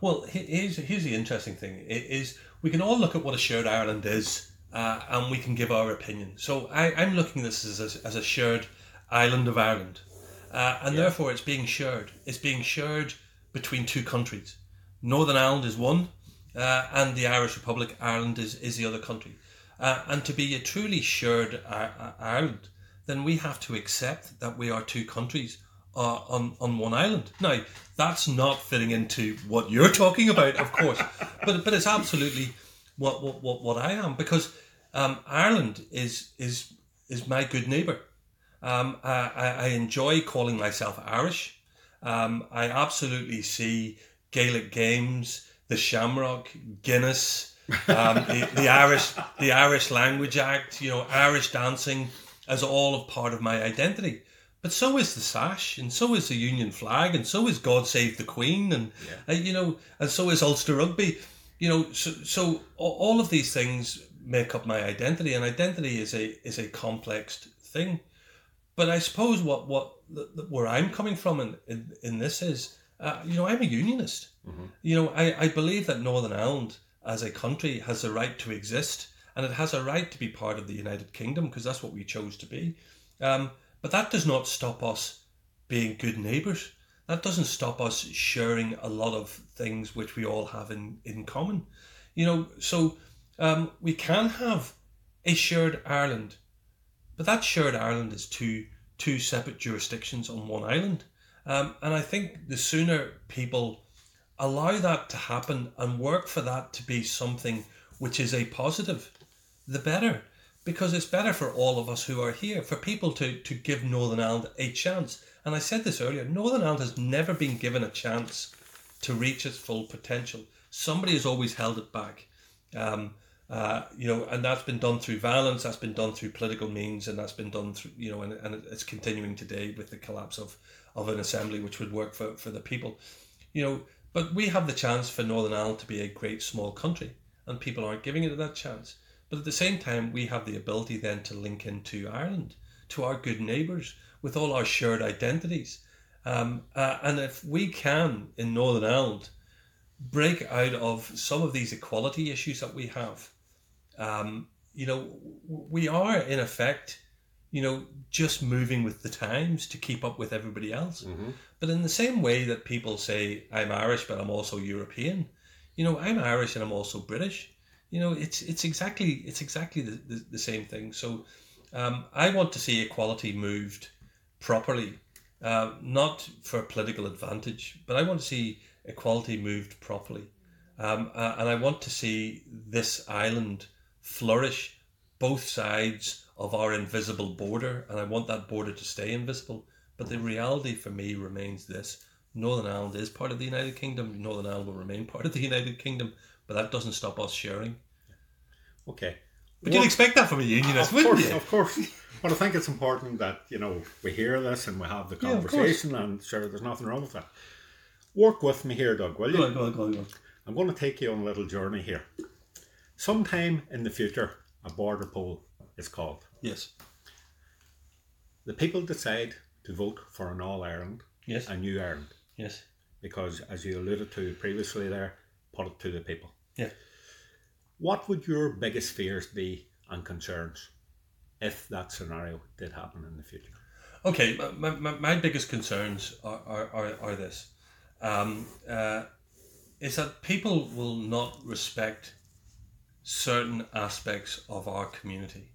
Well, here's here's the interesting thing: i- is we can all look at what a shared Ireland is, uh, and we can give our opinion. So I, I'm looking at this as a, as a shared island of Ireland, uh, and therefore it's being shared. It's being shared between two countries. Northern Ireland is one, uh, and the Irish Republic, Ireland, is, is the other country. Uh, and to be a truly shared I- I- Ireland, then we have to accept that we are two countries uh, on on one island. Now, that's not fitting into what you're talking about, of course, but but it's absolutely what what what, what I am because um, Ireland is is is my good neighbour. Um, I, I- enjoy calling myself Irish. Um, I absolutely see Gaelic games, the Shamrock, Guinness, um, the, the Irish, the Irish Language Act, you know, Irish dancing as all of part of my identity. But so is the sash, and so is the Union flag, and so is God Save the Queen, and uh, you know, and so is Ulster Rugby. You know, so so all of these things make up my identity, and identity is a is a complex thing. But I suppose what what where I'm coming from in in, in this is, uh, you know, I'm a unionist. You know, I, I believe that Northern Ireland as a country has the right to exist, and it has a right to be part of the United Kingdom because that's what we chose to be. Um, but that does not stop us being good neighbours. That doesn't stop us sharing a lot of things which we all have in, in common. You know, so um, we can have a shared Ireland, but that shared Ireland is two two separate jurisdictions on one island. Um, and I think the sooner people allow that to happen and work for that to be something which is a positive, the better. Because it's better for all of us who are here, for people to, to give Northern Ireland a chance. And I said this earlier Northern Ireland has never been given a chance to reach its full potential. Somebody has always held it back. Um, uh, you know, and that's been done through violence, that's been done through political means, and that's been done through, you know, and, and it's continuing today with the collapse of, of an assembly which would work for, for the people. You know, but we have the chance for Northern Ireland to be a great small country, and people aren't giving it that chance. But at the same time, we have the ability then to link into Ireland, to our good neighbours, with all our shared identities. Um, uh, and if we can, in Northern Ireland, break out of some of these equality issues that we have, um, you know, we are in effect, you know, just moving with the times to keep up with everybody else. Mm-hmm. But in the same way that people say, I'm Irish, but I'm also European, you know, I'm Irish and I'm also British. You know, it's it's exactly it's exactly the, the, the same thing. So um, I want to see equality moved properly, uh, not for political advantage, but I want to see equality moved properly. Um, uh, and I want to see this island flourish both sides of our invisible border, and I want that border to stay invisible. But the reality for me remains this Northern Ireland is part of the United Kingdom, Northern Ireland will remain part of the United Kingdom, but that doesn't stop us sharing. Okay. But you'd expect that from a unionist, Of wouldn't course, you? of course. But I think it's important that, you know, we hear this and we have the Yeah, conversation and sure there's nothing wrong with that. Work with me here, Doug, will you? Go on, go on, go on, go on. I'm going to take you on a little journey here. Sometime in the future, a border poll is called. Yes, The people decide to vote for an All Ireland, yes, a New Ireland, yes. because as you alluded to previously there, put it to the people. Yeah. What would your biggest fears be and concerns if that scenario did happen in the future? Okay, my, my, my biggest concerns are, are, are, are this um, uh, is that people will not respect certain aspects of our community.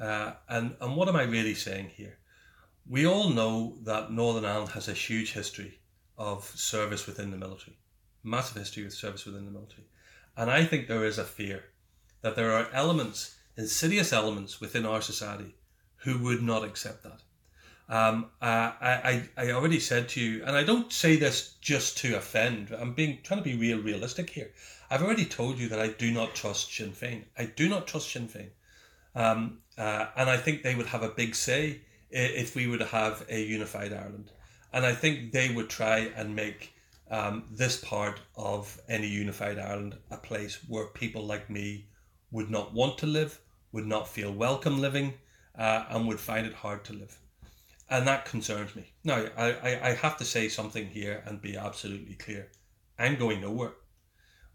Uh, and, and what am I really saying here? We all know that Northern Ireland has a huge history of service within the military, massive history of service within the military. And I think there is a fear that there are elements, insidious elements within our society who would not accept that. Um, uh, I, I already said to you, and I don't say this just to offend. I'm being trying to be real realistic here. I've already told you that I do not trust Sinn Féin. I do not trust Sinn Féin, um, uh, and I think they would have a big say if we were to have a unified Ireland. And I think they would try and make um, this part of any unified Ireland a place where people like me would not want to live, would not feel welcome living, uh, and would find it hard to live and that concerns me. Now, I, I, I have to say something here and be absolutely clear. I'm going nowhere.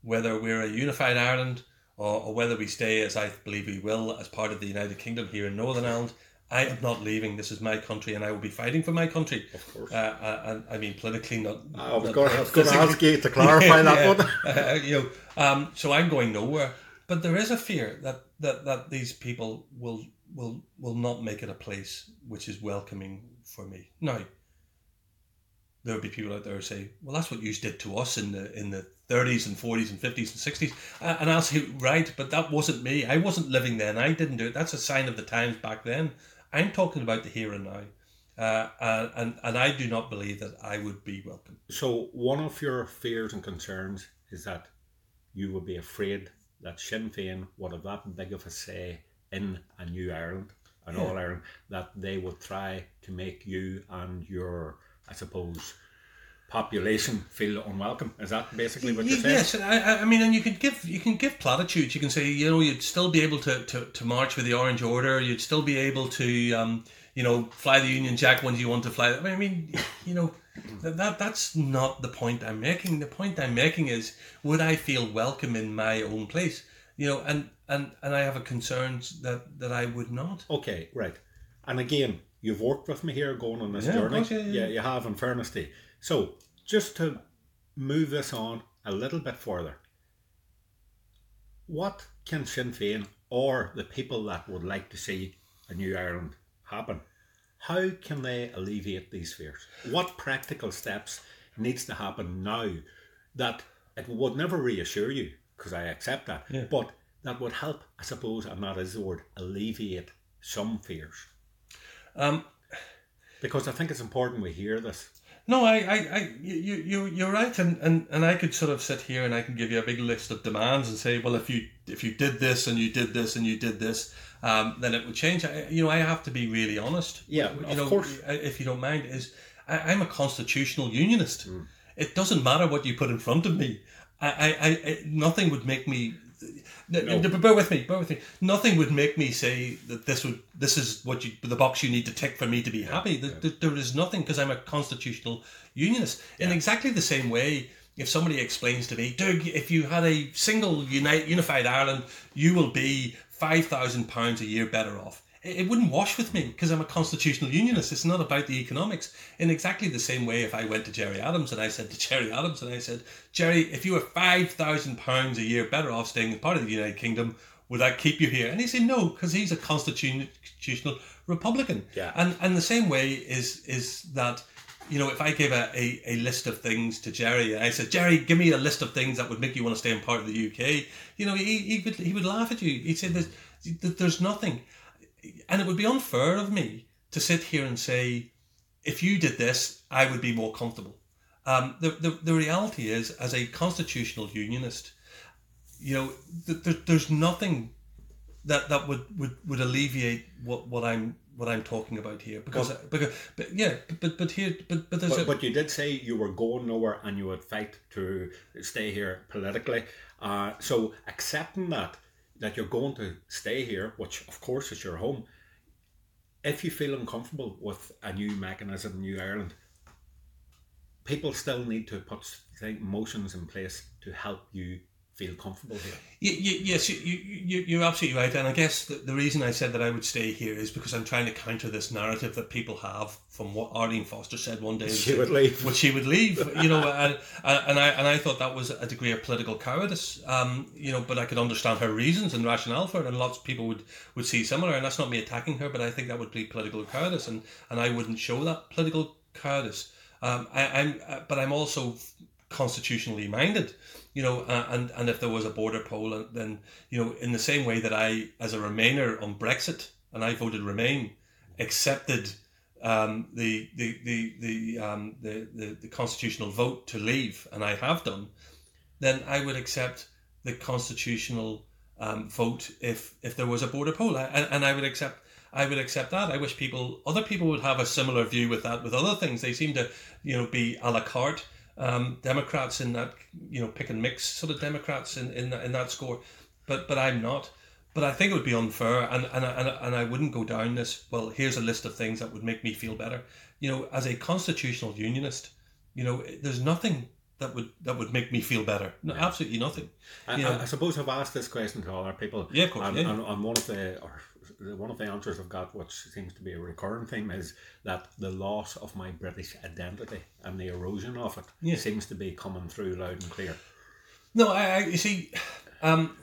Whether we're a unified Ireland or, or whether we stay, as I believe we will, as part of the United Kingdom here in Northern Ireland, I am not leaving. This is my country, and I will be fighting for my country. Of course. Uh, uh, and I mean politically, not. I was not going, I was going to ask you to clarify that Yeah, one. uh, you know, um, so I'm going nowhere. But there is a fear that, that, that these people will will will not make it a place which is welcoming for me. Now, there will be people out there who say, "Well, that's what you did to us in the in the 30s and 40s and 50s and 60s," Uh, and I'll say, "Right, but that wasn't me. I wasn't living then. I didn't do it. That's a sign of the times back then. I'm talking about the here and now." Uh, and, and I do not believe that I would be welcome. So, one of your fears and concerns is that you would be afraid that Sinn Féin would have that big of a say in a new Ireland, an Yeah. All Ireland, that they would try to make you and your, I suppose, population feel unwelcome. Is that basically what you're saying? Yes, I, I- mean, and you can give you can give platitudes. You can say, you know, you'd still be able to, to, to march with the Orange Order. You'd still be able to, um, you know, fly the Union Jack when you want to fly. I mean, you know, that, that that's not the point I'm making. The point I'm making is, would I feel welcome in my own place? You know, and and and I have a concern that that I would not. Okay, right. And again, you've worked with me here going on this Yeah, journey. course, yeah, yeah. you have, in fairness to you. So, just to move this on a little bit further, what can Sinn Féin or the people that would like to see a new Ireland happen, how can they alleviate these fears? What practical steps needs to happen now that it would never reassure you, because I accept that, Yeah. but that would help, I suppose, and that is the word, alleviate some fears. Um, Because I think it's important we hear this. No, I, I, I you, you, you're right, and, and, and I could sort of sit here and I can give you a big list of demands and say, well, if you if you did this and you did this and you did this, um, then it would change. I, you know, I have to be really honest. Yeah, you of know, course. if you don't mind, is I, I'm a constitutional unionist. Mm. It doesn't matter what you put in front of me. I, I, I nothing would make me no. bear with me, bear with me. Nothing would make me say that this would this is what you the box you need to tick for me to be happy. Yeah. There, there is nothing because I'm a constitutional unionist. Yeah. In exactly the same way, if somebody explains to me, Doug, if you had a single unite, unified Ireland, you will be five thousand pounds a year better off it wouldn't wash with me because I'm a constitutional unionist. It's not about the economics. In exactly the same way, if I went to Gerry Adams and I said to Gerry Adams and I said, Gerry, if you were five thousand pounds a year better off staying as part of the United Kingdom, would that keep you here? And he said no, because he's a constitutional Republican. Yeah. And and the same way is is that you know, if I gave a, a, a, list of things to Gerry and I said, Gerry, give me a list of things that would make you want to stay in part of the UK, you know, he, he would he would laugh at you. He'd say, there's, there's nothing and it would be unfair of me to sit here and say, if you did this, I would be more comfortable. Um, the, the, the reality is, as a constitutional unionist, you know, th- th- there's nothing that, that would, would, would alleviate what, what I'm what I'm talking about here because well, because but yeah but but here but but there's but, a, but you did say you were going nowhere and you would fight to stay here politically uh, so accepting that that you're going to stay here which of course is your home. If you feel uncomfortable with a new mechanism, New Ireland, people still need to put motions in place to help you feel comfortable here. You, you, yes, you, you, you're absolutely right. And I guess the, the reason I said that I would stay here is because I'm trying to counter this narrative that people have from what Arlene Foster said one day. She would leave. Well, she would leave, you know, and, and, I, and I thought that was a degree of political cowardice, um, you know, but I could understand her reasons and rationale for it. And lots of people would, would see similar. And that's not me attacking her, but I think that would be political cowardice. And, and I wouldn't show that political cowardice. Um, I, I'm, uh, but I'm also constitutionally minded you know, and and if there was a border poll, then you know, in the same way that I, as a Remainer on Brexit, and I voted Remain, accepted um, the the the the, um, the the the constitutional vote to leave, and I have done, then I would accept the constitutional um, vote if if there was a border poll, I, and, and I would accept. I would accept that. I wish people, other people would have a similar view with that. With other things, they seem to, you know, be a la carte um, Democrats in that you know pick and mix sort of Democrats in in that, in that score, but but I'm not. But I think it would be unfair, and and and and I wouldn't go down this. Well, here's a list of things that would make me feel better. You know, as a constitutional unionist, you know, there's nothing that would that would make me feel better. No, yeah. absolutely nothing. I, I, I, suppose I've asked this question to other people. Yeah, of course. And, yeah. and, one of the or one of the answers I've got, which seems to be a recurring theme, is that the loss of my British identity and the erosion of it yeah. seems to be coming through loud and clear. No, I, I you see, um,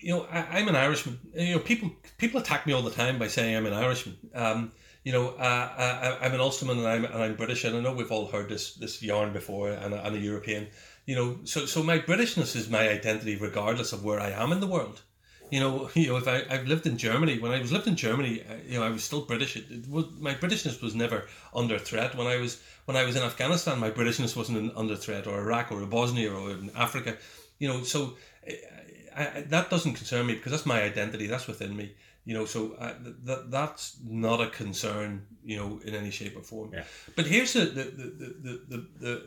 you know, I, am an Irishman. You know, people people attack me all the time by saying I'm an Irishman. Um, you know, uh, I, am an Ulsterman and I'm and I'm British, and I know we've all heard this this yarn before, and I'm a European. You know, so so my Britishness is my identity, regardless of where I am in the world you know, you know, if I I've lived in Germany, when I was lived in Germany, uh, you know, I was still British. It, it was, my Britishness was never under threat. When I was when I was in Afghanistan, my Britishness wasn't in, under threat, or Iraq, or Bosnia, or in Africa. You know, so I, I, that doesn't concern me because that's my identity. That's within me. You know, so I, that that's not a concern. You know, in any shape or form. Yeah. But here's the the the the, the, the,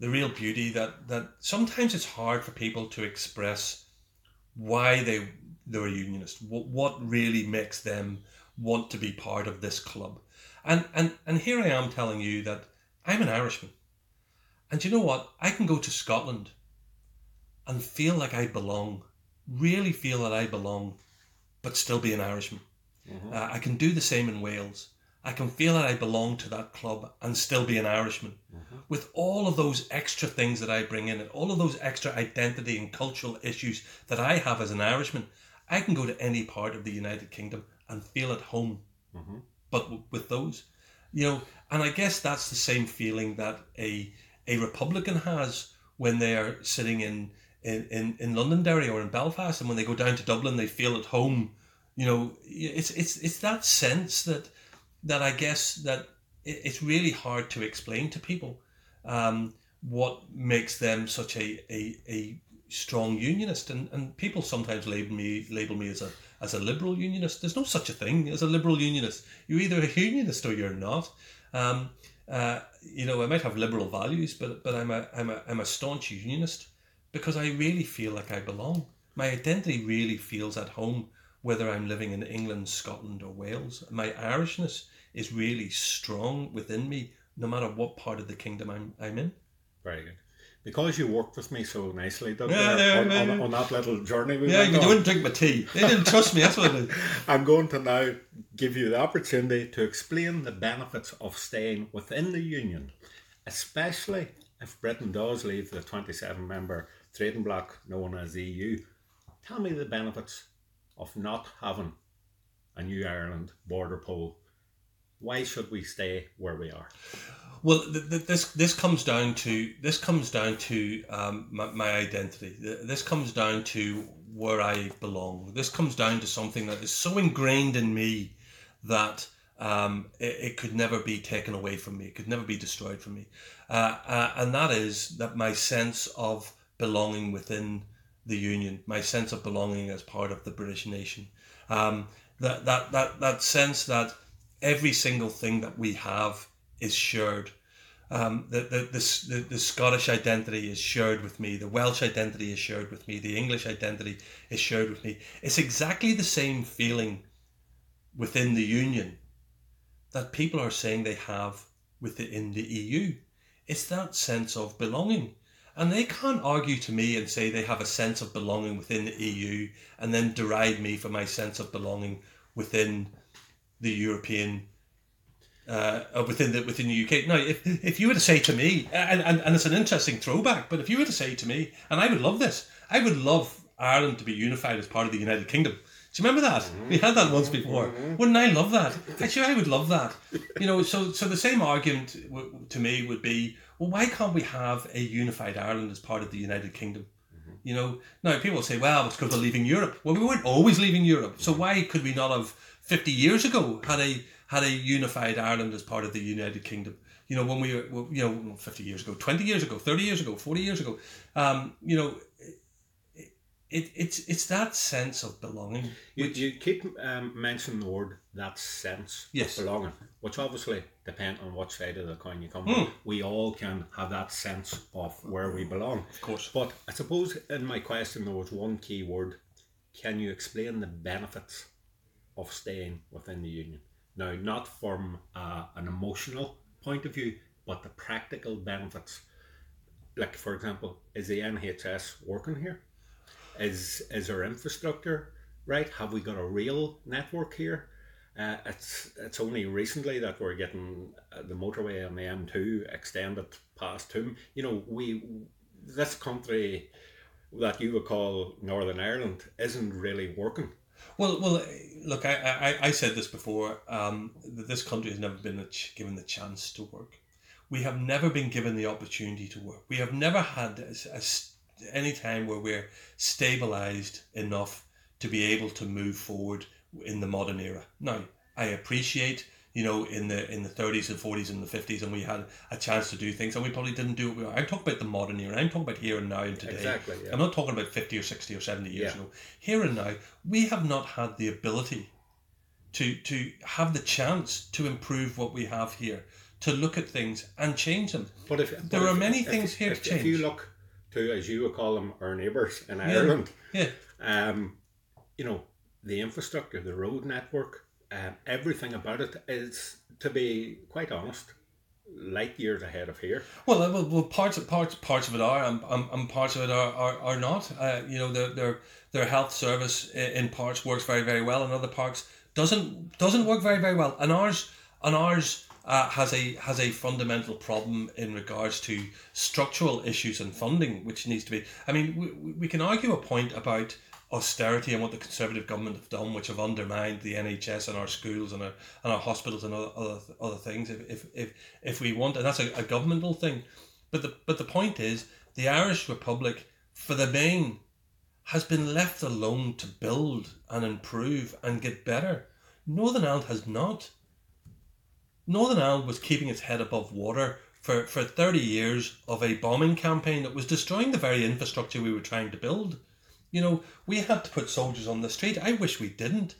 the real beauty that that sometimes it's hard for people to express why they they're a unionist. What what really makes them want to be part of this club? And and and here I am telling you that I'm an Irishman. And you know what? I can go to Scotland and feel like I belong, really feel that I belong, but still be an Irishman. Mm-hmm. Uh, I can do the same in Wales. I can feel that I belong to that club and still be an Irishman. Mm-hmm. With all of those extra things that I bring in and all of those extra identity and cultural issues that I have as an Irishman, I can go to any part of the United Kingdom and feel at home. Mm-hmm. But w- with those, you know, and I guess that's the same feeling that a a Republican has when they are sitting in in, in, in Londonderry or in Belfast, and when they go down to Dublin, they feel at home. You know, it's it's it's that sense that that I guess that it's really hard to explain to people um, what makes them such a, a, a strong unionist, and, and people sometimes label me label me as a as a liberal unionist. There's no such a thing as a liberal unionist. You're either a unionist or you're not. Um, uh, you know, I might have liberal values, but but I'm a I'm a I'm a staunch unionist because I really feel like I belong. My identity really feels at home, whether I'm living in England, Scotland, or Wales. My Irishness is really strong within me, no matter what part of the kingdom I'm, I'm in. Very good. Because you worked with me so nicely, Doug, Yeah, yeah, on, yeah, on, on that little journey we Yeah, you on, wouldn't drink my tea. They didn't trust me. That's what it is. I'm going to now give you the opportunity to explain the benefits of staying within the Union, especially if Britain does leave the 27 member trading bloc known as the EU. Tell me the benefits of not having a New Ireland border poll. Why should we stay where we are? Well, th- th- this this comes down to this comes down to um, my, my identity. This comes down to where I belong. This comes down to something that is so ingrained in me that um, it, it could never be taken away from me. It could never be destroyed from me. Uh, uh, and that is that my sense of belonging within the union, my sense of belonging as part of the British nation, um, that that that that sense that every single thing that we have is shared. Um, the, the, the, the, the Scottish identity is shared with me. The Welsh identity is shared with me. The English identity is shared with me. It's exactly the same feeling within the Union that people are saying they have within the EU. It's that sense of belonging. And they can't argue to me and say they have a sense of belonging within the EU and then deride me for my sense of belonging within the European uh, uh, within the within the UK. Now, if if you were to say to me, and, and, and it's an interesting throwback, but if you were to say to me, and I would love this, I would love Ireland to be unified as part of the United Kingdom. Do you remember that? We had that once before. Wouldn't I love that? Actually, I would love that. You know, so so the same argument w- to me would be, well, why can't we have a unified Ireland as part of the United Kingdom? You know, now people say, well, it's because we're leaving Europe. Well, we weren't always leaving Europe. So why could we not have 50 years ago had a had a unified Ireland as part of the United Kingdom? You know, when we were, you know, 50 years ago, 20 years ago, 30 years ago, 40 years ago, um, you know, it, it, it's it's that sense of belonging. You, you keep um, mentioning the word that sense Yes. of belonging, which obviously depend on what side of the coin you come Hmm. from. We all can have that sense of where we belong. Of course. But I suppose in my question there was one key word. Can you explain the benefits of staying within the union? Now, not from uh, an emotional point of view, but the practical benefits. Like, for example, is the NHS working here? Is is our infrastructure right? Have we got a real network here? Uh, it's it's only recently that we're getting uh, the motorway on the M2 extended past Toome. You know, we this country that you would call Northern Ireland isn't really working. Well, well, look, I, I, I said this before. Um, that this country has never been given the chance to work. We have never been given the opportunity to work. We have never had a, a any time where we're stabilized enough to be able to move forward in the modern era. Now, I appreciate, you know, in the in the thirties and forties and the fifties, and we had a chance to do things, and we probably didn't do it. well. I'm talking about the modern era. I'm talking about here and now and today. Exactly, yeah. I'm not talking about fifty or sixty or seventy years Yeah. ago. Here and now, we have not had the ability to to have the chance to improve what we have here, to look at things and change them. But if There but are if- many if- things here if, to If you look to, as you would call them, our neighbours in Ireland, Yeah, um, you know, the infrastructure, the road network, um, everything about it is, to be quite honest, light years ahead of here. Well, uh, well, well parts of parts parts of it are, and, and, and parts of it are are, are not. Uh, you know, their their their health service in parts works very very well, and other parts doesn't doesn't work very very well. And ours and ours uh, has a has a fundamental problem in regards to structural issues and funding, which needs to be. I mean, we, we- we can argue a point about austerity and what the Conservative government have done, which have undermined the NHS and our schools and our and our hospitals and other other, other things. If, if if if we want, and that's a, a governmental thing, but the but the point is, the Irish Republic, for the main, has been left alone to build and improve and get better. Northern Ireland has not. Northern Ireland was keeping its head above water for, for 30 years of a bombing campaign that was destroying the very infrastructure we were trying to build. You know, we had to put soldiers on the street. I wish we didn't.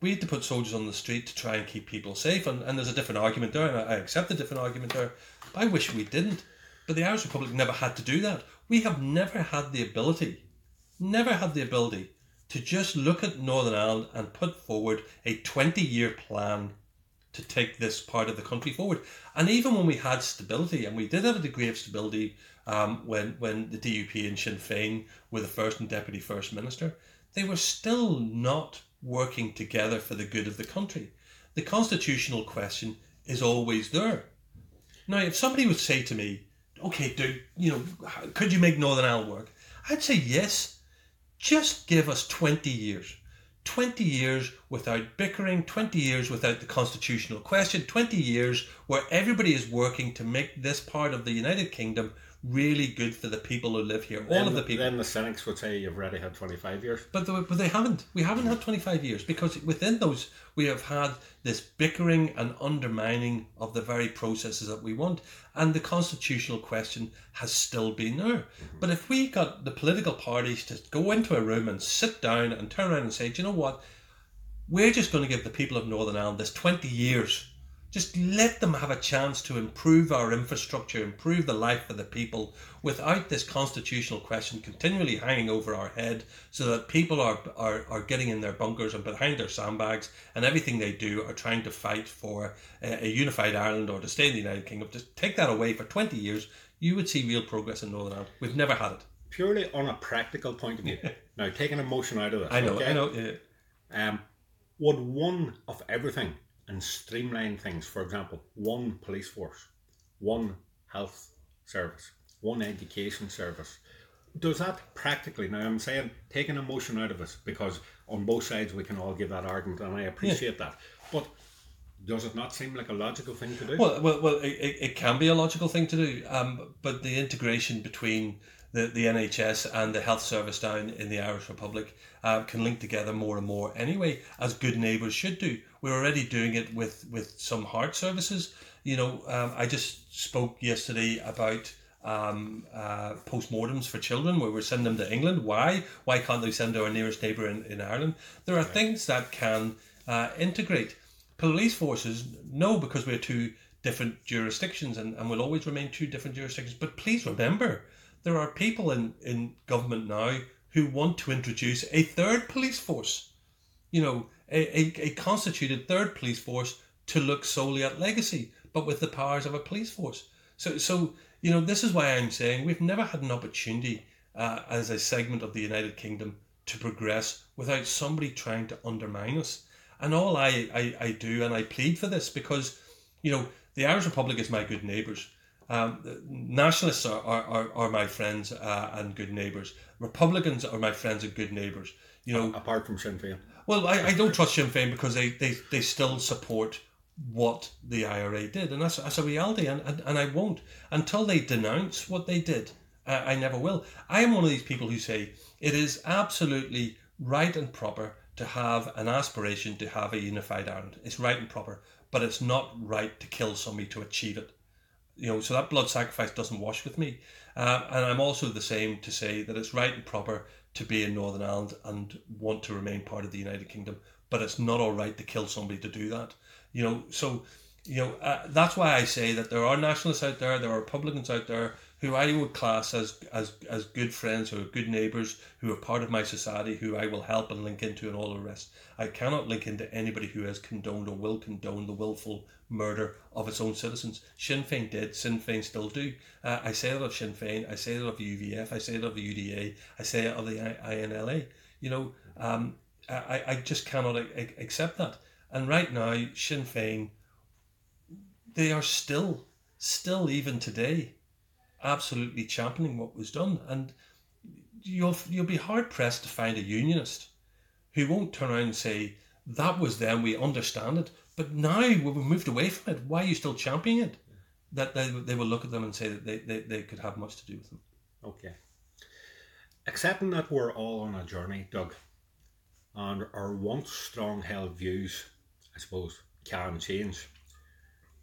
We had to put soldiers on the street to try and keep people safe, and, and there's a different argument there, and I, I accept the different argument there. But I wish we didn't. But the Irish Republic never had to do that. We have never had the ability, never had the ability to just look at Northern Ireland and put forward a 20 year plan to take this part of the country forward. And even when we had stability, and we did have a degree of stability um, when, when the DUP and Sinn Féin were the first and deputy first minister, they were still not working together for the good of the country. The constitutional question is always there. Now, if somebody would say to me, okay, do you know, could you make Northern Ireland work? I'd say yes. Just give us 20 years. 20 years without bickering, 20 years without the constitutional question, 20 years where everybody is working to make this part of the United Kingdom really good for the people who live here. All then, of the people. Then the cynics would say you've already had 25 years. But, the, but they haven't. We haven't had 25 years because within those we have had this bickering and undermining of the very processes that we want. And the constitutional question has still been there. Mm-hmm. But if we got the political parties to go into a room and sit down and turn around and say, do you know what? We're just going to give the people of Northern Ireland this 20 years just let them have a chance to improve our infrastructure, improve the life of the people without this constitutional question continually hanging over our head so that people are, are, are getting in their bunkers and behind their sandbags and everything they do are trying to fight for a, a unified Ireland or to stay in the United Kingdom. Just take that away for 20 years, you would see real progress in Northern Ireland. We've never had it. Purely on a practical point of view. now, taking emotion out of this. I know, okay? I know. Yeah. Um, would one of everything and streamline things. For example, one police force, one health service, one education service. Does that practically, now I'm saying taking emotion out of it because on both sides we can all give that argument and I appreciate yeah. that. But does it not seem like a logical thing to do? Well, well, well it, it can be a logical thing to do, um, but the integration between the, the NHS and the health service down in the Irish Republic uh, can link together more and more anyway, as good neighbours should do. We're already doing it with, with some heart services. You know, um, I just spoke yesterday about um, uh, postmortems for children where we're sending them to England. Why? Why can't they send to our nearest neighbour in, in Ireland? There are things that can uh, integrate. Police forces, no, because we're two different jurisdictions and, and will always remain two different jurisdictions. But please remember, there are people in, in government now who want to introduce a third police force, you know, a, a, a constituted third police force to look solely at legacy, but with the powers of a police force. So, so you know, this is why I'm saying we've never had an opportunity uh, as a segment of the United Kingdom to progress without somebody trying to undermine us. And all I, I, I do, and I plead for this because, you know, the Irish Republic is my good neighbours. Um, nationalists are, are, are, my friends uh, and good neighbours. Republicans are my friends and good neighbours. You know, apart from Sinn Féin. Well, I, I don't trust Sinn Féin because they, they, they still support what the IRA did, and that's, that's a reality, and, and, and I won't until they denounce what they did. Uh, I never will. I am one of these people who say it is absolutely right and proper to have an aspiration to have a unified Ireland. It's right and proper, but it's not right to kill somebody to achieve it you know, so that blood sacrifice doesn't wash with me. Uh, and I'm also the same to say that it's right and proper to be in Northern Ireland and want to remain part of the United Kingdom, but it's not all right to kill somebody to do that. You know, so you know uh, that's why I say that there are nationalists out there, there are Republicans out there who I would class as as as good friends, are good neighbours, who are part of my society, who I will help and link into, and all the rest. I cannot link into anybody who has condoned or will condone the willful murder of its own citizens. Sinn Féin did, Sinn Féin still do. Uh, I say that of Sinn Féin, I say that of the UVF, I say that of the UDA, I say it of the INLA. You know, um, I, I just cannot accept that. And right now, Sinn Féin, they are still, still even today, absolutely championing what was done. And you'll you'll be hard pressed to find a unionist who won't turn around and say that was then we understand it, but now we've moved away from it. Why are you still championing it? That they, they will look at them and say that they, they, they could have much to do with them. Okay. Accepting that we're all on a journey, Doug, and our once strong held views, I suppose, can change.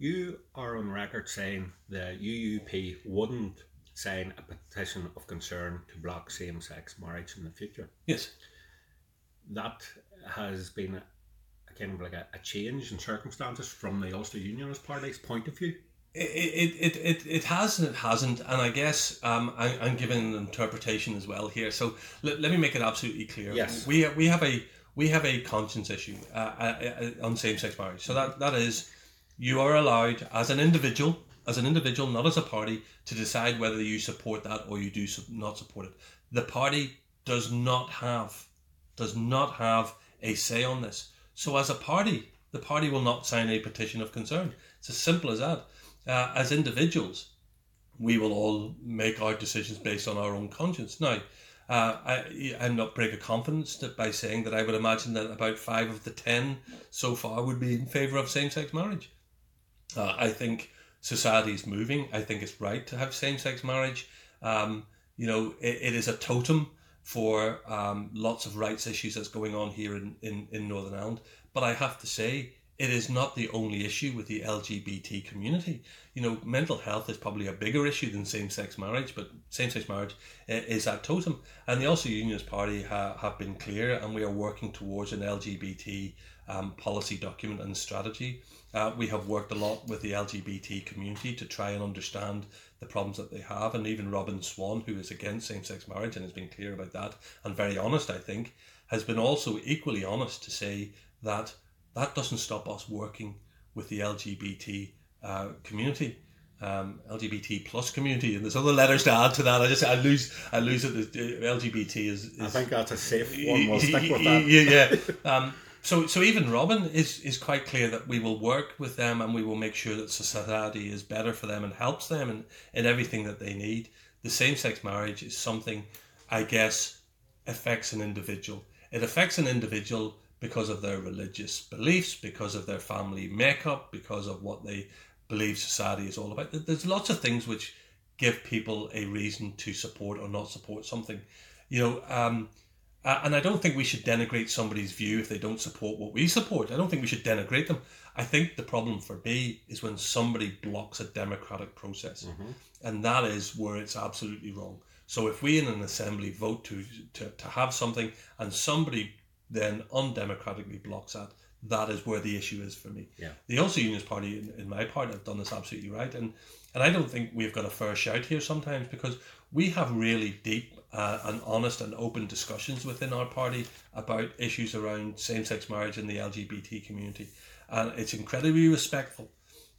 You are on record saying the UUP wouldn't sign a petition of concern to block same sex marriage in the future. Yes. That has been a, a kind of like a, a, change in circumstances from the Ulster Unionist Party's point of view. It, it, it, it has and it hasn't, and I guess um, I, I'm giving an interpretation as well here. So let, let me make it absolutely clear. Yes. we we have a we have a conscience issue uh, uh, uh, on same sex marriage. So that that is, you are allowed as an individual, as an individual, not as a party, to decide whether you support that or you do not support it. The party does not have does not have a say on this. So as a party, the party will not sign a petition of concern. It's as simple as that. Uh, as individuals, we will all make our decisions based on our own conscience. Now, uh, I, I'm not break of confidence by saying that I would imagine that about five of the ten so far would be in favour of same-sex marriage. Uh, I think society is moving. I think it's right to have same-sex marriage. Um, you know, it, it is a totem for um, lots of rights issues that's going on here in, in, in Northern Ireland. But I have to say, it is not the only issue with the LGBT community. You know, mental health is probably a bigger issue than same sex marriage, but same sex marriage is that totem. And the Ulster Unionist Party ha, have been clear, and we are working towards an LGBT um, policy document and strategy. Uh, we have worked a lot with the LGBT community to try and understand the problems that they have. And even Robin Swann, who is against same sex marriage and has been clear about that and very honest, I think, has been also equally honest to say that that doesn't stop us working with the LGBT uh, community. Um, LGBT plus community, and there's other letters to add to that. I just I lose I lose it. LGBT is, is I think that's a safe one. We'll stick with that. Yeah, yeah. Um, so so even Robin is is quite clear that we will work with them and we will make sure that society is better for them and helps them in, in everything that they need. The same sex marriage is something I guess affects an individual. It affects an individual because of their religious beliefs, because of their family makeup, because of what they believe society is all about. There's lots of things which give people a reason to support or not support something. You know, um, and I don't think we should denigrate somebody's view if they don't support what we support. I don't think we should denigrate them. I think the problem for me is when somebody blocks a democratic process, mm-hmm. and that is where it's absolutely wrong. So if we in an assembly vote to, to, to have something and somebody then undemocratically blocks that. That is where the issue is for me. Yeah. The Ulster Unionist Party, in, in my part, have done this absolutely right, and and I don't think we've got a fair shout here sometimes because we have really deep uh, and honest and open discussions within our party about issues around same-sex marriage in the LGBT community, and it's incredibly respectful,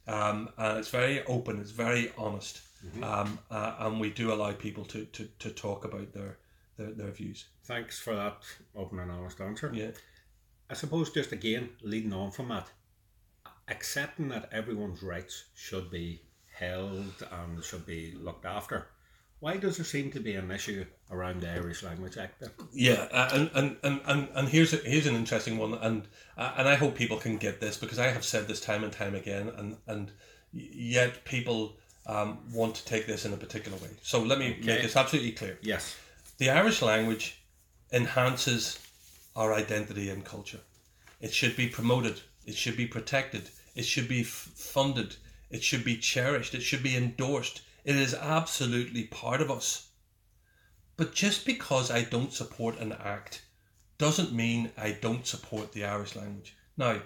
um, and it's very open, it's very honest, mm-hmm. um, uh, and we do allow people to, to, to talk about their their, their views. Thanks for that open and honest answer. Yeah. I suppose just again, leading on from that, accepting that everyone's rights should be held and should be looked after. Why does there seem to be an issue around the Irish Language Act? Then? Yeah, uh, and, and, and, and, and here's a, here's an interesting one, and uh, and I hope people can get this because I have said this time and time again, and and yet people um, want to take this in a particular way. So let me okay. make this absolutely clear. Yes. The Irish language enhances our identity and culture. It should be promoted. It should be protected. It should be f- funded. It should be cherished. It should be endorsed. It is absolutely part of us. But just because I don't support an act doesn't mean I don't support the Irish language. Now,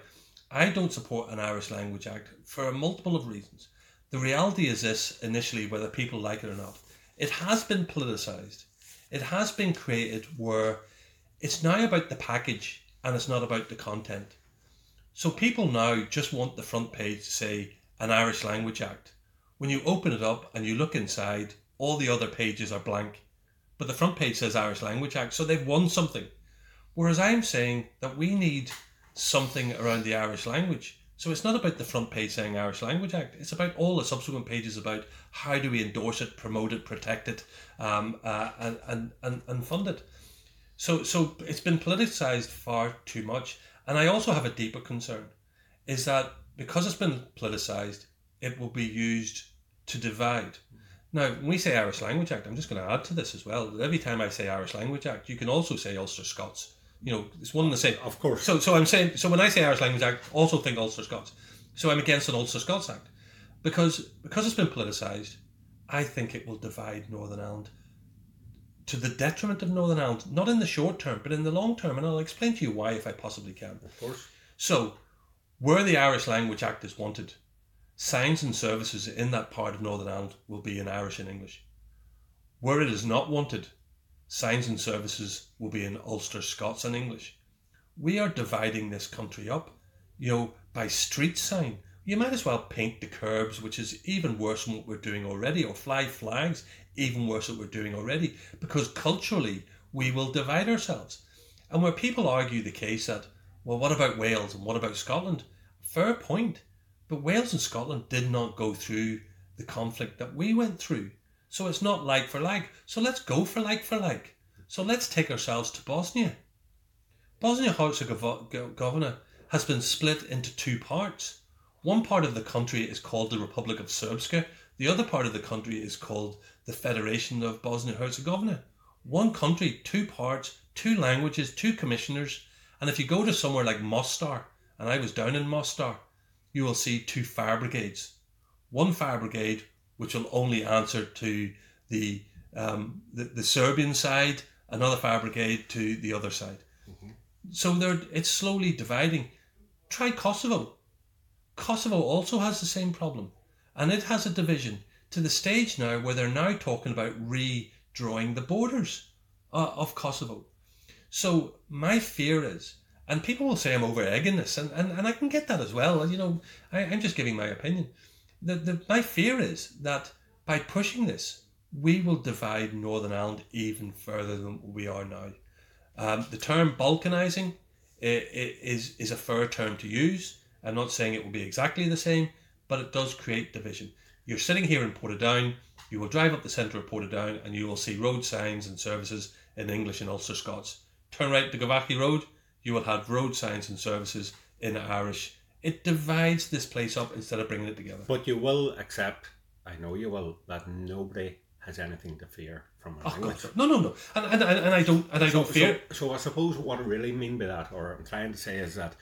I don't support an Irish Language Act for a multiple of reasons. The reality is this initially, whether people like it or not, it has been politicised it has been created where it's now about the package and it's not about the content. So people now just want the front page to say an Irish Language Act. When you open it up and you look inside, all the other pages are blank. But the front page says Irish Language Act, so they've won something. Whereas I'm saying that we need something around the Irish language. So it's not about the front page saying Irish Language Act. It's about all the subsequent pages about how do we endorse it, promote it, protect it, um, uh, and, and, and, and fund it. So, so it's been politicized far too much. And I also have a deeper concern is that because it's been politicized, it will be used to divide. Now, when we say Irish Language Act, I'm just going to add to this as well. Every time I say Irish Language Act, you can also say Ulster Scots you know, it's one and the same. Of course. So, so I'm saying, so when I say Irish Language Act, also think Ulster Scots. So I'm against an Ulster Scots Act because because it's been politicised. I think it will divide Northern Ireland to the detriment of Northern Ireland, not in the short term, but in the long term. And I'll explain to you why if I possibly can. Of course. So, where the Irish Language Act is wanted, signs and services in that part of Northern Ireland will be in Irish and English. Where it is not wanted, signs and services will be in Ulster Scots and English. We are dividing this country up, you know, by street sign. You might as well paint the curbs, which is even worse than what we're doing already, or fly flags, even worse than what we're doing already, because culturally we will divide ourselves. And where people argue the case that, well, what about Wales and what about Scotland? Fair point. But Wales and Scotland did not go through the conflict that we went through. So it's not like for like. So let's go for like for like. So let's take ourselves to Bosnia. Bosnia Herzegovina has been split into two parts. One part of the country is called the Republic of Srpska. The other part of the country is called the Federation of Bosnia Herzegovina. One country, two parts, two languages, two commissioners. And if you go to somewhere like Mostar, and I was down in Mostar, you will see two fire brigades. One fire brigade, which will only answer to the um, the, the Serbian side, another fire brigade to the other side. Mm-hmm. So they're, it's slowly dividing. Try Kosovo. Kosovo also has the same problem, and it has a division to the stage now where they're now talking about redrawing the borders uh, of Kosovo. So my fear is and people will say I'm over egging this, and, and, and I can get that as well. You know, I, I'm just giving my opinion. The, the, my fear is that by pushing this, we will divide Northern Ireland even further than we are now. Um, the term balkanizing is, is a fair term to use. I'm not saying it will be exactly the same, but it does create division. You're sitting here in Portadown, you will drive up the centre of Portadown and you will see road signs and services in English and Ulster Scots. Turn right to Garvaghy Road, you will have road signs and services in Irish. It divides this place up instead of bringing it together. But you will accept, I know you will, that nobody has anything to fear from a oh, language. God, no, no, no, and, and, and I don't, and I so, don't fear. So, so I suppose what I really mean by that, or I'm trying to say, is that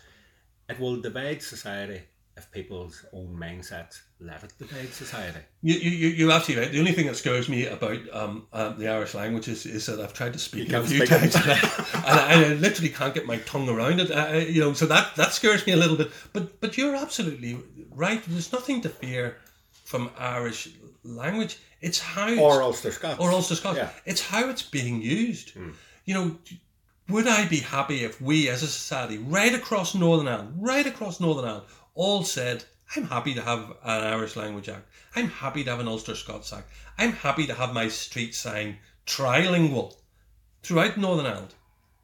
it will divide society if people's own mindsets let it divide society. You, you, you're absolutely right. The only thing that scares me about um, um, the Irish language is, is that I've tried to speak it a few times and, I, and, I, literally can't get my tongue around it. Uh, you know, so that, that scares me a little bit. But but you're absolutely right. There's nothing to fear from Irish language. It's how or Ulster Scots or Ulster Scots. Yeah. It's how it's being used. Mm. You know, would I be happy if we, as a society, right across Northern Ireland, right across Northern Ireland, all said, I'm happy to have an Irish Language Act. I'm happy to have an Ulster Scots Act. I'm happy to have my street sign trilingual throughout Northern Ireland.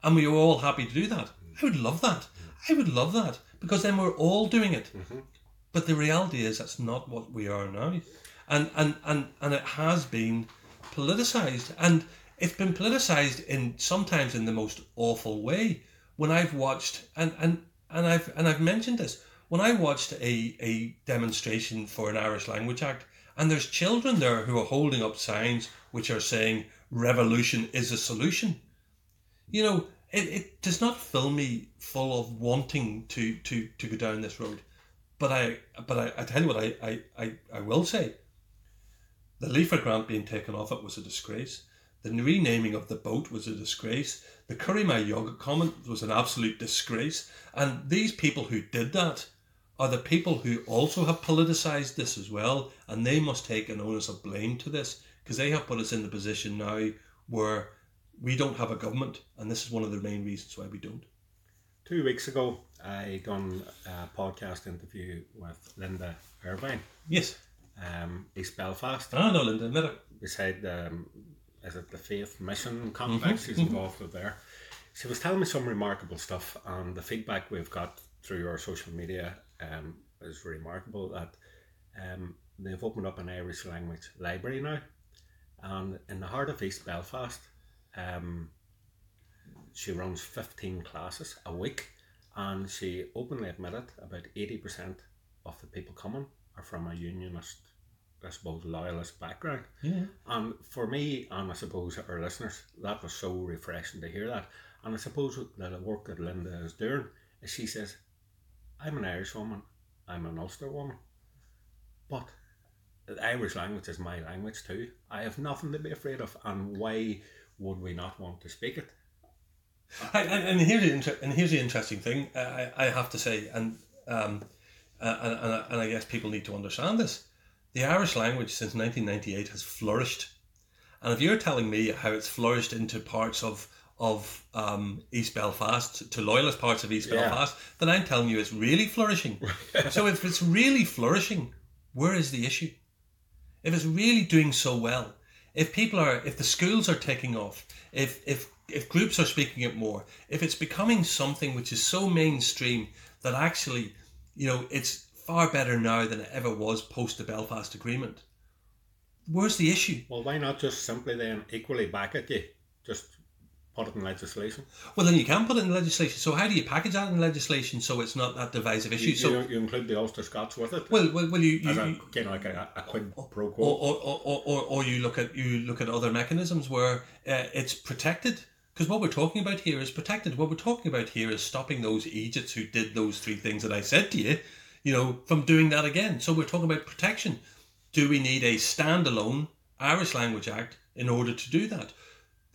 And we are all happy to do that. I would love that. I would love that because then we're all doing it. Mm-hmm. But the reality is that's not what we are now. And, and, and, and it has been politicised. And it's been politicised in sometimes in the most awful way. When I've watched and, and, and I've and I've mentioned this, when I watched a, a demonstration for an Irish Language Act, and there's children there who are holding up signs which are saying revolution is a solution. You know, it, it does not fill me full of wanting to, to, to go down this road. But I but I, I tell you what I, I, I, will say. The Líofa grant being taken off it was a disgrace. The renaming of the boat was a disgrace. The Curry My Yoghurt comment was an absolute disgrace. And these people who did that are the people who also have politicized this as well, and they must take an onus of blame to this because they have put us in the position now where we don't have a government, and this is one of the main reasons why we don't. Two weeks ago, I done a podcast interview with Linda Ervine. Yes. Um, East Belfast. Ah, no, Linda, met her. Beside um, is it the Faith Mission complex? Mm-hmm. She's mm-hmm. involved with there. She was telling me some remarkable stuff, and the feedback we've got through our social media um, is remarkable that um, they've opened up an Irish language library now, and in the heart of East Belfast, um, she runs 15 classes a week, and she openly admitted about 80% of the people coming are from a unionist, I suppose, loyalist background. Yeah. And for me, and I suppose our listeners, that was so refreshing to hear that. And I suppose that the work that Linda is doing is she says, I'm an Irish woman, I'm an Ulster woman, but the Irish language is my language too. I have nothing to be afraid of, and why would we not want to speak it? And, and here's the inter- and here's the interesting thing I, I have to say, and um, uh, and, and, and I guess people need to understand this. The Irish language since 1998 has flourished. And if you're telling me how it's flourished into parts of of um, East Belfast to loyalist parts of East Yeah. Belfast, then I'm telling you it's really flourishing. so if it's really flourishing, where is the issue? If it's really doing so well, if people are, if the schools are taking off, if if if groups are speaking it more, if it's becoming something which is so mainstream that actually, you know, it's far better now than it ever was post the Belfast Agreement. Where's the issue? Well, why not just simply then equally back at you? Just put it in legislation. Well, then you can put it in legislation. So how do you package that in legislation so it's not that divisive issue? You, so you, you include the Ulster Scots with it. well, well, well, you, you, a, you know, like a, a quid pro or, quo. or, or, or, or, or you look at you look at other mechanisms where uh, it's protected. Because what we're talking about here is protected. What we're talking about here is stopping those Egypts who did those three things that I said to you, you know, from doing that again. So we're talking about protection. Do we need a standalone Irish Language Act in order to do that?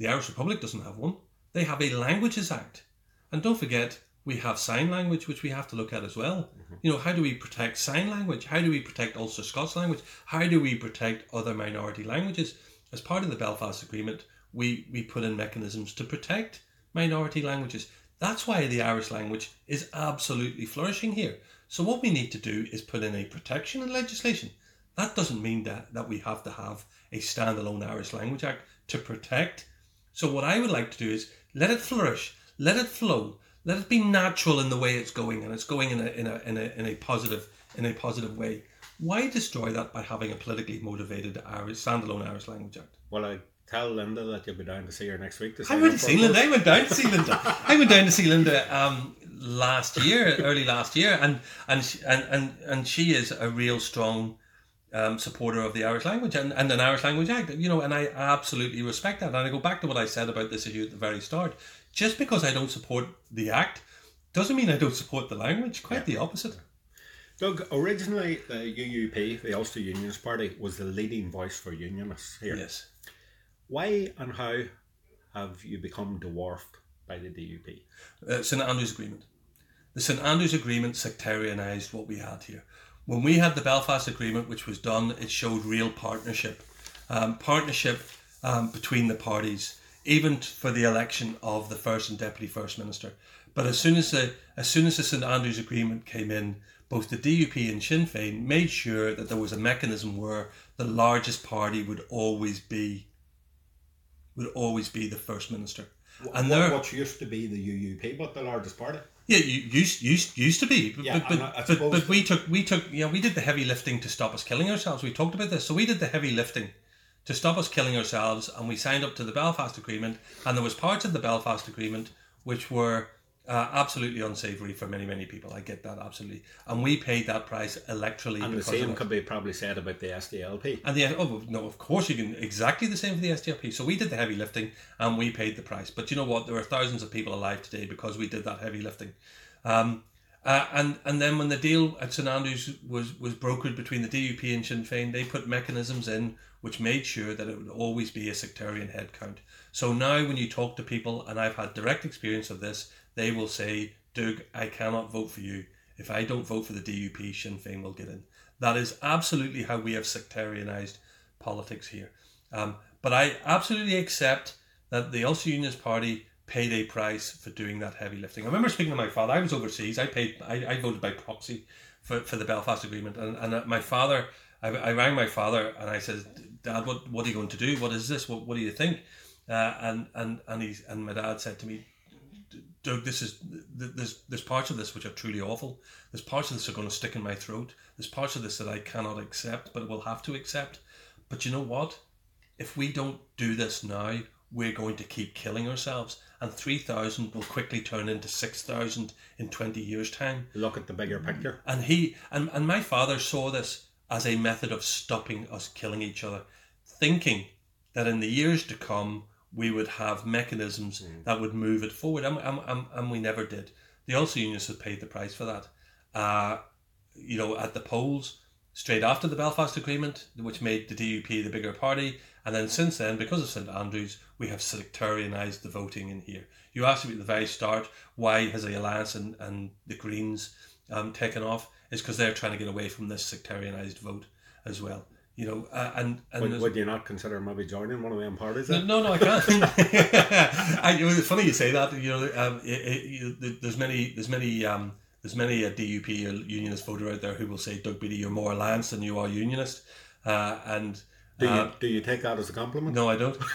The Irish Republic doesn't have one. They have a Languages Act. And don't forget, we have sign language, which we have to look at as well. Mm-hmm. You know, how do we protect sign language? How do we protect Ulster Scots language? How do we protect other minority languages? As part of the Belfast Agreement, we, we put in mechanisms to protect minority languages. That's why the Irish language is absolutely flourishing here. So what we need to do is put in a protection in legislation. That doesn't mean that, that we have to have a standalone Irish Language Act to protect. So what I would like to do is let it flourish, let it flow, let it be natural in the way it's going, and it's going in a in a in a, in a positive in a positive way. Why destroy that by having a politically motivated Irish standalone Irish Language Act? Well, I tell Linda that you'll be down to see her next week. To I went to see Linda. I went down to see Linda. I went down to see Linda um, last year, early last year, and and she, and, and and she is a real strong um, supporter of the Irish language and, and an Irish Language Act. You know, and I absolutely respect that. And I go back to what I said about this issue at the very start. Just because I don't support the act doesn't mean I don't support the language. Quite the opposite. Doug, originally the UUP, the Ulster Unionist Party, was the leading voice for unionists here. Yes. Why and how have you become dwarfed by the DUP? uh, St Andrews Agreement. The St Andrews Agreement sectarianised what we had here. When we had the Belfast Agreement, which was done, it showed real partnership, um, partnership um, between the parties, even for the election of the first and deputy first minister. But as soon as the as soon as the St Andrews Agreement came in, both the DUP and Sinn Féin made sure that there was a mechanism where the largest party would always be would always be the first minister. And what, there, what used to be the UUP, but the largest party? yeah, you used used used to be, but Yeah, but, and I- I but, but we took we took yeah we did the heavy lifting to stop us killing ourselves. We talked about this, so we did the heavy lifting to stop us killing ourselves, and we signed up to the Belfast Agreement, and there was parts of the Belfast Agreement which were uh, absolutely unsavoury for many many people. I get that absolutely, and we paid that price electorally. And the same could be probably said about the SDLP. And the oh no, of course you can exactly the same for the SDLP. So we did the heavy lifting and we paid the price. But you know what? There are thousands of people alive today because we did that heavy lifting. Um, uh, and and then when the deal at St Andrews was was brokered between the DUP and Sinn Féin, they put mechanisms in which made sure that it would always be a sectarian head count. So now when you talk to people, and I've had direct experience of this, they will say, "Doug, I cannot vote for you. If I don't vote for the DUP, Sinn Féin will get in." That is absolutely how we have sectarianized politics here. Um, but I absolutely accept that the Ulster Unionist Party paid a price for doing that heavy lifting. I remember speaking to my father. I was overseas. I paid. I, I voted by proxy for, for the Belfast Agreement, and, and uh, my father. I, I rang my father and I said, "Dad, what what are you going to do? What is this? What what do you think?" Uh, and and and he's and my dad said to me, Doug, this is there's there's parts of this which are truly awful. There's parts of this that are going to stick in my throat. There's parts of this that I cannot accept, but will have to accept. But you know what? If we don't do this now, we're going to keep killing ourselves, and three thousand will quickly turn into six thousand in twenty years' time. Look at the bigger picture. And he and, and my father saw this as a method of stopping us killing each other, thinking that in the years to come we would have mechanisms that would move it forward. And, and, and, and we never did. The Ulster Unionists have paid the price for that. Uh, you know, at the polls, straight after the Belfast Agreement, which made the DUP the bigger party, and then since then, because of St Andrews, we have sectarianised the voting in here. You asked me at the very start, why has the Alliance and, and the Greens um, taken off? is because they're trying to get away from this sectarianised vote as well. You know, uh, and and Would, would you not consider maybe joining one of them parties? no, Then? no, no, I can't. I, it was funny you say that. You know, um, it, it, you, there's many, there's many, um, there's many a DUP unionist voter out there who will say, "Doug Beattie, you're more alliance than you are unionist," uh, and Do you uh, do you take that as a compliment? no, I don't.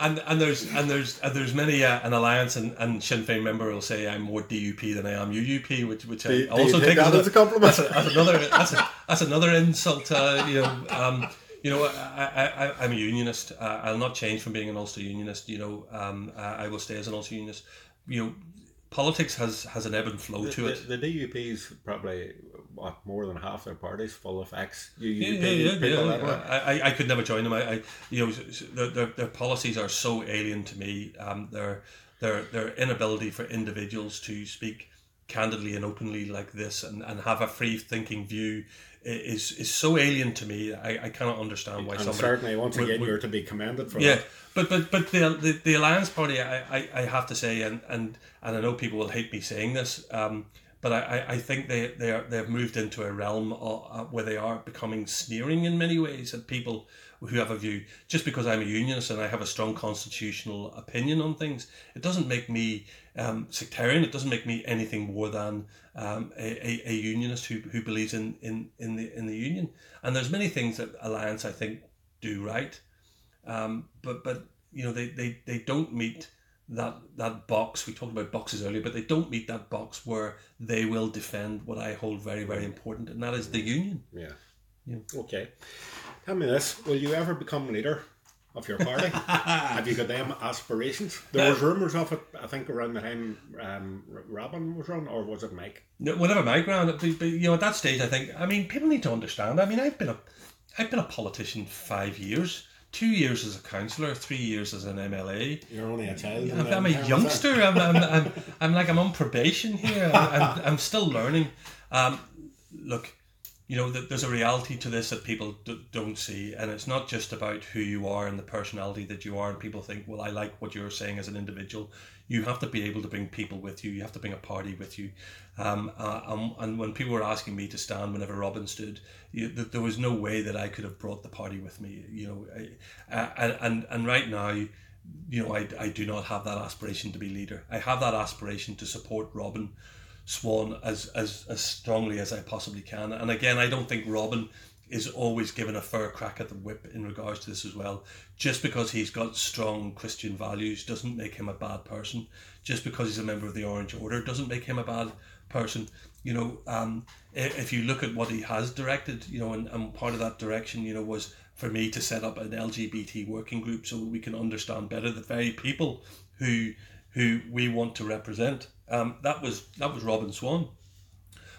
and and there's and there's and there's many uh, an alliance and, and Sinn Féin member will say I'm more DUP than I am UUP, which which Do I you, do also you take take that as as a compliment? that's, a, that's another that's, a, that's another insult. Uh, you know, um, you know, I, I, I I'm a unionist. Uh, I'll not change from being an Ulster unionist. You know, um, I I will stay as an Ulster unionist. You know, politics has has an ebb and flow to it. The, the DUP's probably what more than half their parties full of ex UUP Yeah, yeah, yeah. people. yeah. I, I, could never join them. I, I you know, their, their, their policies are so alien to me. Um, their their their inability for individuals to speak candidly and openly like this and, and have a free thinking view is is so alien to me. I, I cannot understand why and somebody certainly, once would- would- you're to be commended for yeah, that. but but but the the, the Alliance Party, I, I, I have to say, and, and and I know people will hate me saying this, um, but I, I- think they they are they've moved into a realm of, uh, where they are becoming sneering in many ways at people who have a view. Just because I'm a unionist and I have a strong constitutional opinion on things, it doesn't make me um, sectarian. It doesn't make me anything more than um, a, a, a unionist who, who believes in, in, in the in the union. And there's many things that Alliance I think do right um, but but you know they, they, they don't meet that that box we talked about boxes earlier but they don't meet that box where they will defend what I hold very very important and that is the union Yeah. Yeah. Okay. Tell me this: Will you ever become leader of your party? Have you got them aspirations? There was rumours of it. I think around the time um, Robin was on, or was it Mike? No, whatever Mike ground but, but you know at that stage I think I mean people need to understand I mean I've been a I've been a politician five years two years as a councillor three years as an MLA You're only a child. I'm, I'm a youngster. I'm, I'm, I'm, I'm like I'm on probation here. I'm, I'm, I'm still learning. Um, look, you know, th- there's a reality to this that people d- don't see, and it's not just about who you are and the personality that you are. And people think, well, I like what you're saying as an individual. You have to be able to bring people with you. You have to bring a party with you. Um, uh, um, and when people were asking me to stand whenever Robin stood, you, th- there was no way that I could have brought the party with me. You know, I, uh, and, and and right now you know, I, I do not have that aspiration to be leader. I have that aspiration to support Robin Swann as, as, as strongly as I possibly can. And again, I don't think Robin is always given a fair crack at the whip in regards to this as well. Just because he's got strong Christian values doesn't make him a bad person. Just because he's a member of the Orange Order doesn't make him a bad person. You know, um, if you look at what he has directed, you know, and, and part of that direction, you know, was for me to set up an LGBT working group so we can understand better the very people who who we want to represent. Um, that was that was Robin Swann.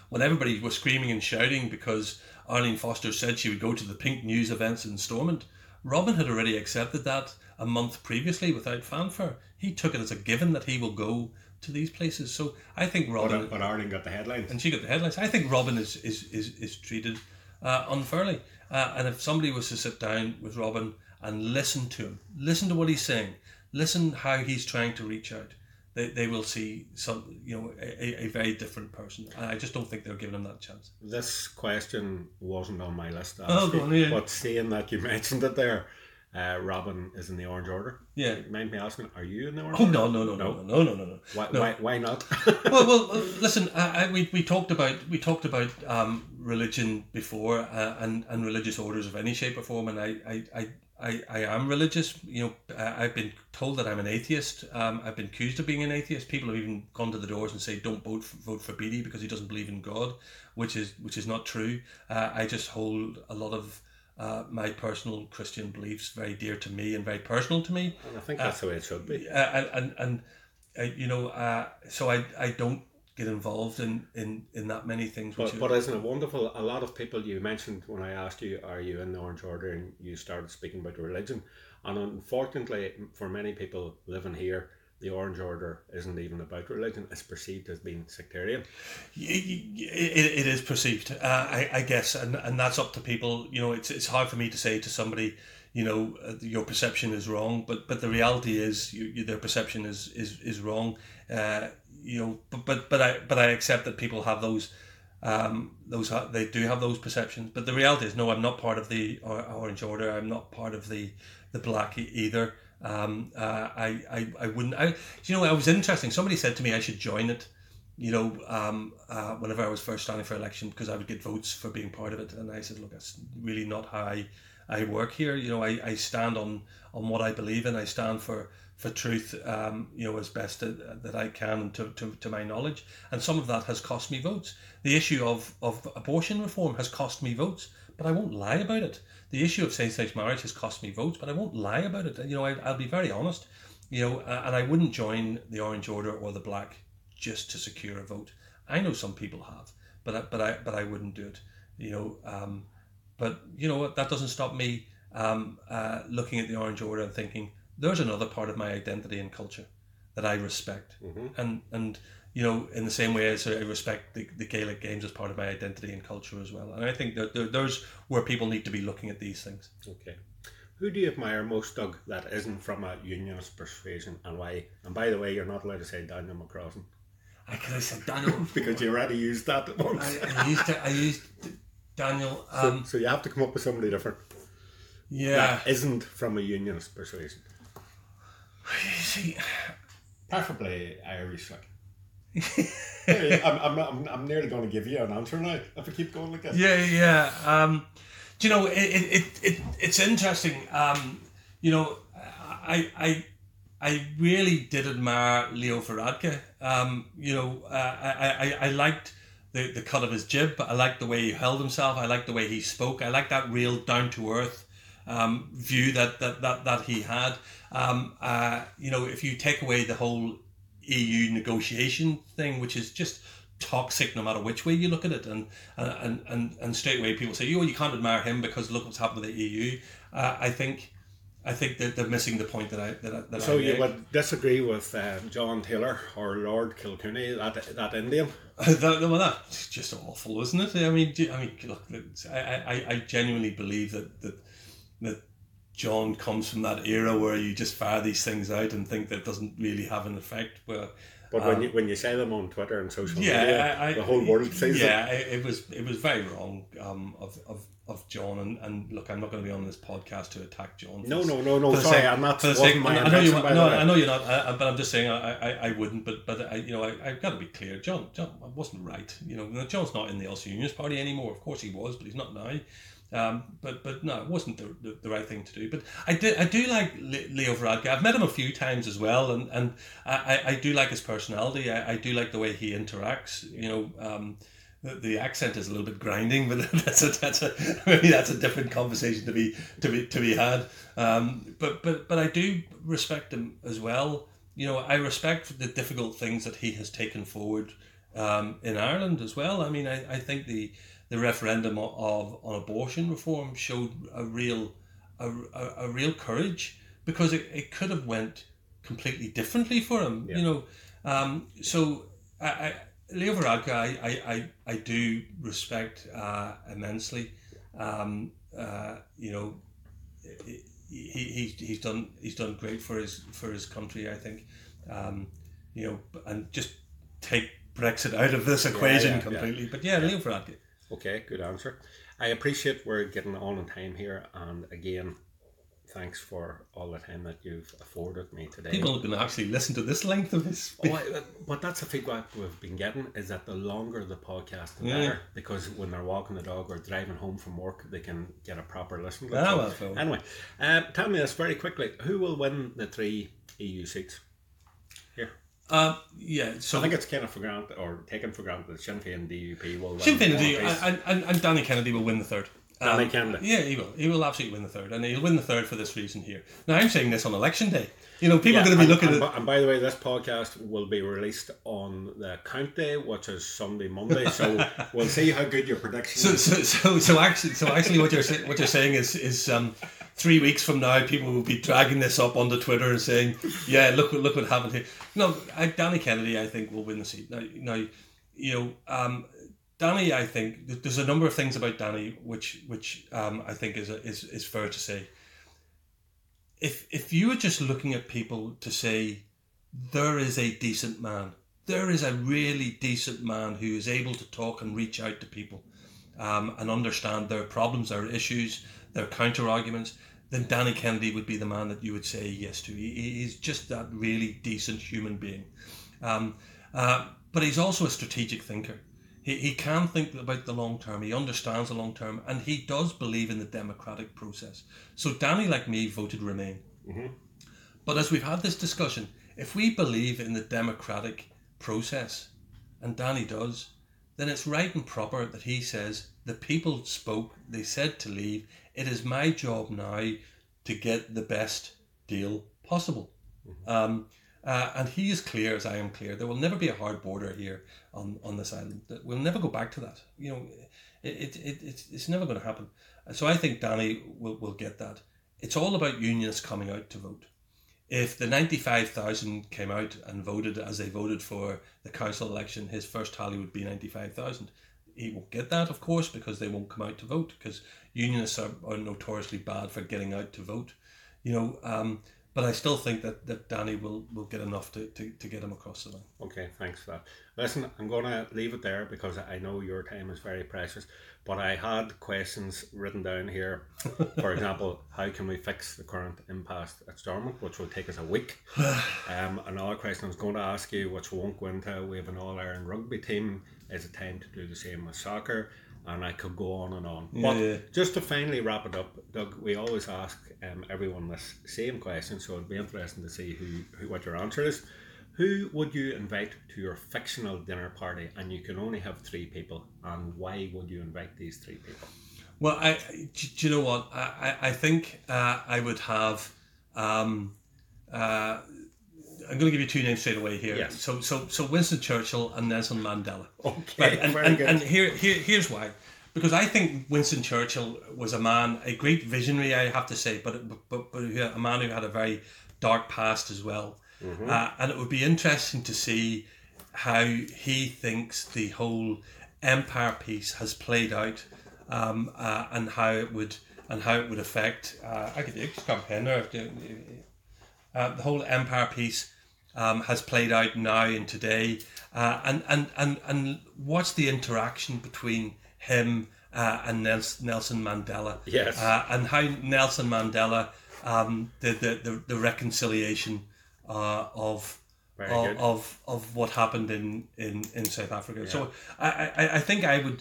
When everybody was screaming and shouting because Arlene Foster said she would go to the Pink News events in Stormont, Robin had already accepted that a month previously without fanfare. He took it as a given that he will go to these places. So I think Robin But, Arlene got the headlines. and she got the headlines. I think Robin is is is, is treated uh, unfairly. Uh, and if somebody was to sit down with Robin and listen to him, listen to what he's saying, listen how he's trying to reach out, they, they will see some you know a, a very different person. And I just don't think they're giving him that chance. This question wasn't on my list, to Oh, on, yeah. but seeing that you mentioned it there, uh, Robin is in the Orange Order. Yeah. Mind me asking, are you in the Orange Oh Order? no no no no no no no no. Why, No. why, why not? well, well, uh, listen. I, I, we, we talked about we talked about um, religion before uh, and and religious orders of any shape or form, and I I, I, I, I am religious. You know, uh, I've been told that I'm an atheist. Um, I've been accused of being an atheist. People have even gone to the doors and say, "Don't vote for, vote for Beattie because he doesn't believe in God," which is which is not true. Uh, I just hold a lot of uh, my personal Christian beliefs very dear to me and very personal to me And I think that's the way it should be. uh, and and, and uh, you know, uh, so I I don't get involved in in in that many things. But, but isn't it wonderful? A lot of people you mentioned when I asked you, are you in the Orange Order, and you started speaking about religion. And unfortunately, for many people living here, the Orange Order isn't even about religion. It's perceived as being sectarian. it, it is perceived, uh, I, I guess, and and that's up to people. You know, it's it's hard for me to say to somebody, you know, uh, your perception is wrong, but but the reality is, you, you, their perception is is is wrong. Uh, you know, but but but I but I accept that people have those Um, those they do have those perceptions, but the reality is, no, I'm not part of the Orange Order. I'm not part of the the Black either. Um, uh, I, I I wouldn't. I, you know, it was interesting. Somebody said to me I should join it. You know, um, uh, whenever I was first standing for election, because I would get votes for being part of it, and I said, look, that's really not how I, I work here. You know, I, I stand on on what I believe in. I stand for for truth, um, you know, as best that, I can to, to, to my knowledge. And some of that has cost me votes. The issue of, of abortion reform has cost me votes, but I won't lie about it. The issue of same-sex marriage has cost me votes, but I won't lie about it. You know, I, I'll be very honest. You know, and I wouldn't join the Orange Order or the Black just to secure a vote. I know some people have, but I, but I but I wouldn't do it. You know, um, but you know what? That doesn't stop me um, uh, looking at the Orange Order and thinking there's another part of my identity and culture that I respect, Mhm. and and you know in the same way as I respect the, the Gaelic games as part of my identity and culture as well. And I think that there, there's where people need to be looking at these things. Okay. Who do you admire most, Doug, that isn't from a unionist persuasion and why? And by the way, you're not allowed to say Daniel McCrossan I could have said Daniel. because you already used that once. I, I used to, I used Daniel. so, Um, so you have to come up with somebody different yeah. that isn't from a unionist persuasion. See, Preferably Irish, like. Hey, I'm, I'm, I'm, I'm nearly going to give you an answer now if I keep going like this. Yeah, yeah. Um, do you know it? It, it, it it's interesting. Um, you know, I I I really did admire Leo Varadkar. Um, you know, uh, I, I I liked the, the cut of his jib. I liked the way he held himself. I liked the way he spoke. I liked that real down to earth um, view that, that that that he had. Um, uh, you know, if you take away the whole EU negotiation thing, which is just toxic no matter which way you look at it, and and and and straight away people say, "Oh, you can't admire him because look what's happened with the EU." Uh, I think. I think that they're missing the point that I that, I- that So I you would disagree with uh, John Taylor or Lord Kilclooney, that that Indian? that, well, that's just awful, isn't it? I mean, I mean, look, I, I, I genuinely believe that, that that John comes from that era where you just fire these things out and think that doesn't really have an effect. Well, But when Um, you when you say them on Twitter and social yeah, media, I, I, the whole world sees. Yeah, it, it was it was very wrong um, of, of of John. And, and look, I'm not going to be on this podcast to attack John. No, no, no, no. Sorry, sake- I'm not. for the sake, my I know you. No, I know you're not. I, I- but I'm just saying, I, I, I wouldn't. But, but I, you know, I, I've got to be clear. John, John wasn't right. You know, no, John's not in the Ulster Unionist Party anymore. Of course he was, but he's not now. Um, but but no, it wasn't the, the, the right thing to do. But I do I do like Leo Varadkar. I've met him a few times as well, and and I, I- do like his personality. I, I do like the way he interacts. You know. Um, the, the accent is a little bit grinding, but that's a that's a maybe that's a different conversation to be to be to be had. Um, but but but I do respect him as well. You know, I respect the difficult things that he has taken forward um, in Ireland as well. I mean, I, I think the the referendum of, of on abortion reform showed a real a, a, a real courage because it, it could have went completely differently for him. Yeah. You know, um, so I, I Leo Varadkar, I, I, I, I do respect uh, immensely. Um, uh, you know, he, he, he's done he's done great for his for his country. I think, um, you know, and just take Brexit out of this equation yeah, yeah. completely. But yeah, Leo Varadkar. Okay, good answer. I appreciate we're getting on in time here, and again, thanks for all the time that you've afforded me today. People are going to actually listen to this length of this. Oh, I- but that's the feedback we've been getting is that the longer the podcast, the Yeah. better. Because when they're walking the dog or driving home from work, they can get a proper listen. to. Ah, well, Anyway, uh, tell me this very quickly: Who will win the three EU seats? Uh, yeah, so I think it's kind of for granted or taken for granted that Sinn Féin DUP will win. Sinn Féin will one and, and, and Danny Kennedy will win the third. Danny Um, Kennedy. Yeah, he will. He will absolutely win the third, and he'll win the third for this reason here. Now, I'm saying this on election day. You know, people Yeah, are going to be and, looking and, at. and by the way, this podcast will be released on the count day, which is Sunday, Monday. So we'll see how good your prediction So, is. so, so, so actually, so actually, what you're what you're saying is is um, three weeks from now, people will be dragging this up onto Twitter and saying, "Yeah, look what look what happened here." No, I, Danny Kennedy, I think, will win the seat. Now, now you know, um, Danny, I think there's a number of things about Danny which which um, I think is, a, is is fair to say. If if you were just looking at people to say there is a decent man, there is a really decent man who is able to talk and reach out to people um, and understand their problems, their issues, their counter arguments, then Danny Kennedy would be the man that you would say yes to. He, he's just that really decent human being. Um, uh, but he's also a strategic thinker. He, he can think about the long term. He understands the long term, and he does believe in the democratic process. So Danny, like me, voted Remain. Mm-hmm. But as we've had this discussion, if we believe in the democratic process, and Danny does, then it's right and proper that he says the people spoke. They said to leave. It is my job now to get the best deal possible. Um, uh, and he is clear as I am clear. There will never be a hard border here on, on this island. We'll never go back to that. You know, it, it, it it's, it's never going to happen. So I think Danny will, will get that. It's all about unionists coming out to vote. If the 95,000 came out and voted as they voted for the council election, his first tally would be 95,000. He won't get that, of course, because they won't come out to vote, because unionists are, are notoriously bad for getting out to vote. You know, um, but I still think that, that Danny will, will get enough to, to, to get him across the line. Okay, thanks for that. Listen, I'm going to leave it there because I know your time is very precious. But I had questions written down here. For example, how can we fix the current impasse at Stormont, which will take us a week? Um, another question I was going to ask you, which won't go into, we have an All Ireland rugby team. Is it time to do the same with soccer? And I could go on and on. But Yeah. just to finally wrap it up, Doug, we always ask um, everyone this same question, so it'd be interesting to see who, who what your answer is. Who would you invite to your fictional dinner party? And you can only have three people. And why would you invite these three people? Well, I, I- do you know what? I, I I think uh, I would have. Um, uh, I'm going to give you two names straight away here. Yes. So, so, so Winston Churchill and Nelson Mandela. Okay, Right, and, very and, good. and here, here, here's why. Because I think Winston Churchill was a man, a great visionary, I have to say, but but, but a man who had a very dark past as well. Mm-hmm. Uh, and it would be interesting to see how he thinks the whole empire piece has played out, um, uh, and how it would and how it would affect. Uh, I could just a pen there. Uh, the whole empire piece um, has played out now and today, uh, and, and and and what's the interaction between him uh, and Nelson Mandela? Yes. uh, and how Nelson Mandela um, the, the the the reconciliation uh, of. Of, of of what happened in, in, in South Africa, so I, I, I think I would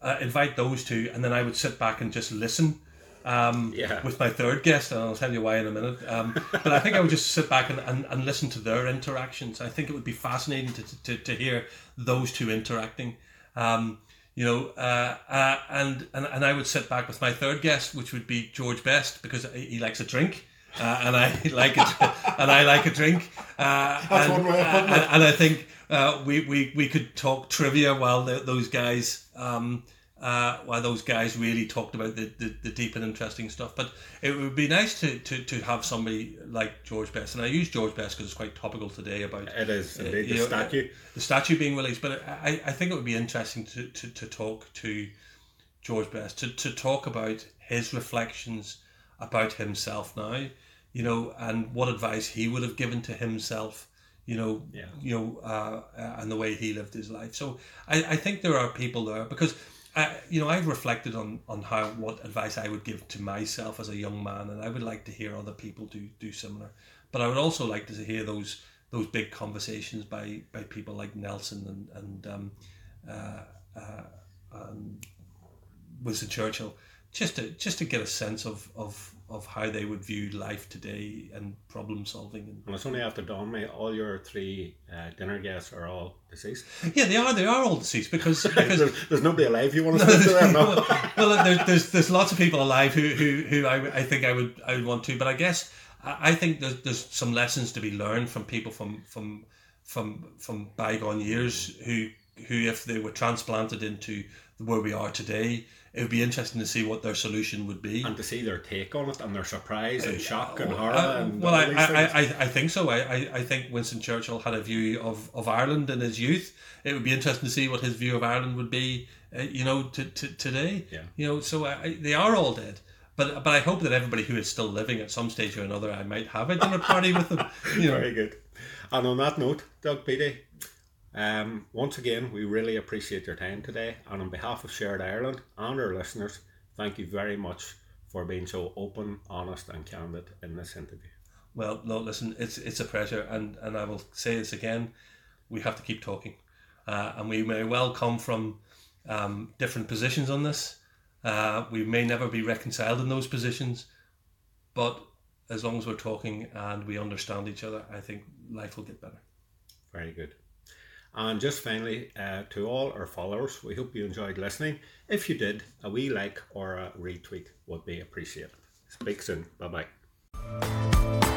uh, invite those two, and then I would sit back and just listen um, Yeah. with my third guest, and I'll tell you why in a minute. Um, but I think I would just sit back and, and, and listen to their interactions. I think it would be fascinating to, to, to hear those two interacting. Um, you know, uh, uh, and, and and I would sit back with my third guest, which would be George Best, because he he likes a drink. Uh, and I like it, and I like a drink. Uh, and, one way of putting and, and I think uh, we, we we could talk trivia while the, those guys um, uh, while those guys really talked about the, the, the deep and interesting stuff. But it would be nice to, to, to have somebody like George Best, and I use George Best because it's quite topical today about It is indeed you the know, statue. the statue being released. But I, I think it would be interesting to, to, to talk to George Best to, to talk about his reflections about himself now, you know, and what advice he would have given to himself, you know, Yeah. you know, uh, uh, and the way he lived his life. So I, I think there are people there because. I, you know, I've reflected on, on how what advice I would give to myself as a young man, and I would like to hear other people do do similar. But I would also like to hear those those big conversations by, by people like Nelson and and um, uh, uh, and Winston Churchill, just to just to get a sense of, of, of how they would view life today and problem solving. And And it's only after dawn, mate. All your three uh, dinner guests are all deceased. yeah, they are they are all deceased because because there's, there's nobody alive you want to speak to them, no? well, there's, there's there's lots of people alive who who, who I, I think I would I would want to, but I guess I I think there's, there's some lessons to be learned from people from from from from bygone years who who if they were transplanted into where we are today, it would be interesting to see what their solution would be. And to see their take on it and their surprise and shock and horror. Uh, and well, I, I. I, I think so. I, I, I think Winston Churchill had a view of, of Ireland in his youth. It would be interesting to see what his view of Ireland would be, uh, you know, to, to, today. Yeah. You know, so I, I- they are all dead. But but I hope that everybody who is still living at some stage or another, I might have a dinner party with them. You know, Very good. And on that note, Doug Beattie, Um, once again, we really appreciate your time today, and on behalf of Shared Ireland and our listeners, thank you very much for being so open, honest, and candid in this interview. Well, no, listen, it's it's a pleasure, and and I will say this again, we have to keep talking, uh, and we may well come from um, different positions on this. Uh, we may never be reconciled in those positions, but as long as we're talking and we understand each other, I think life will get better. Very good. And just finally, uh, to all our followers, we hope you enjoyed listening. If you did, a wee like or a retweet would be appreciated. Speak soon. Bye bye.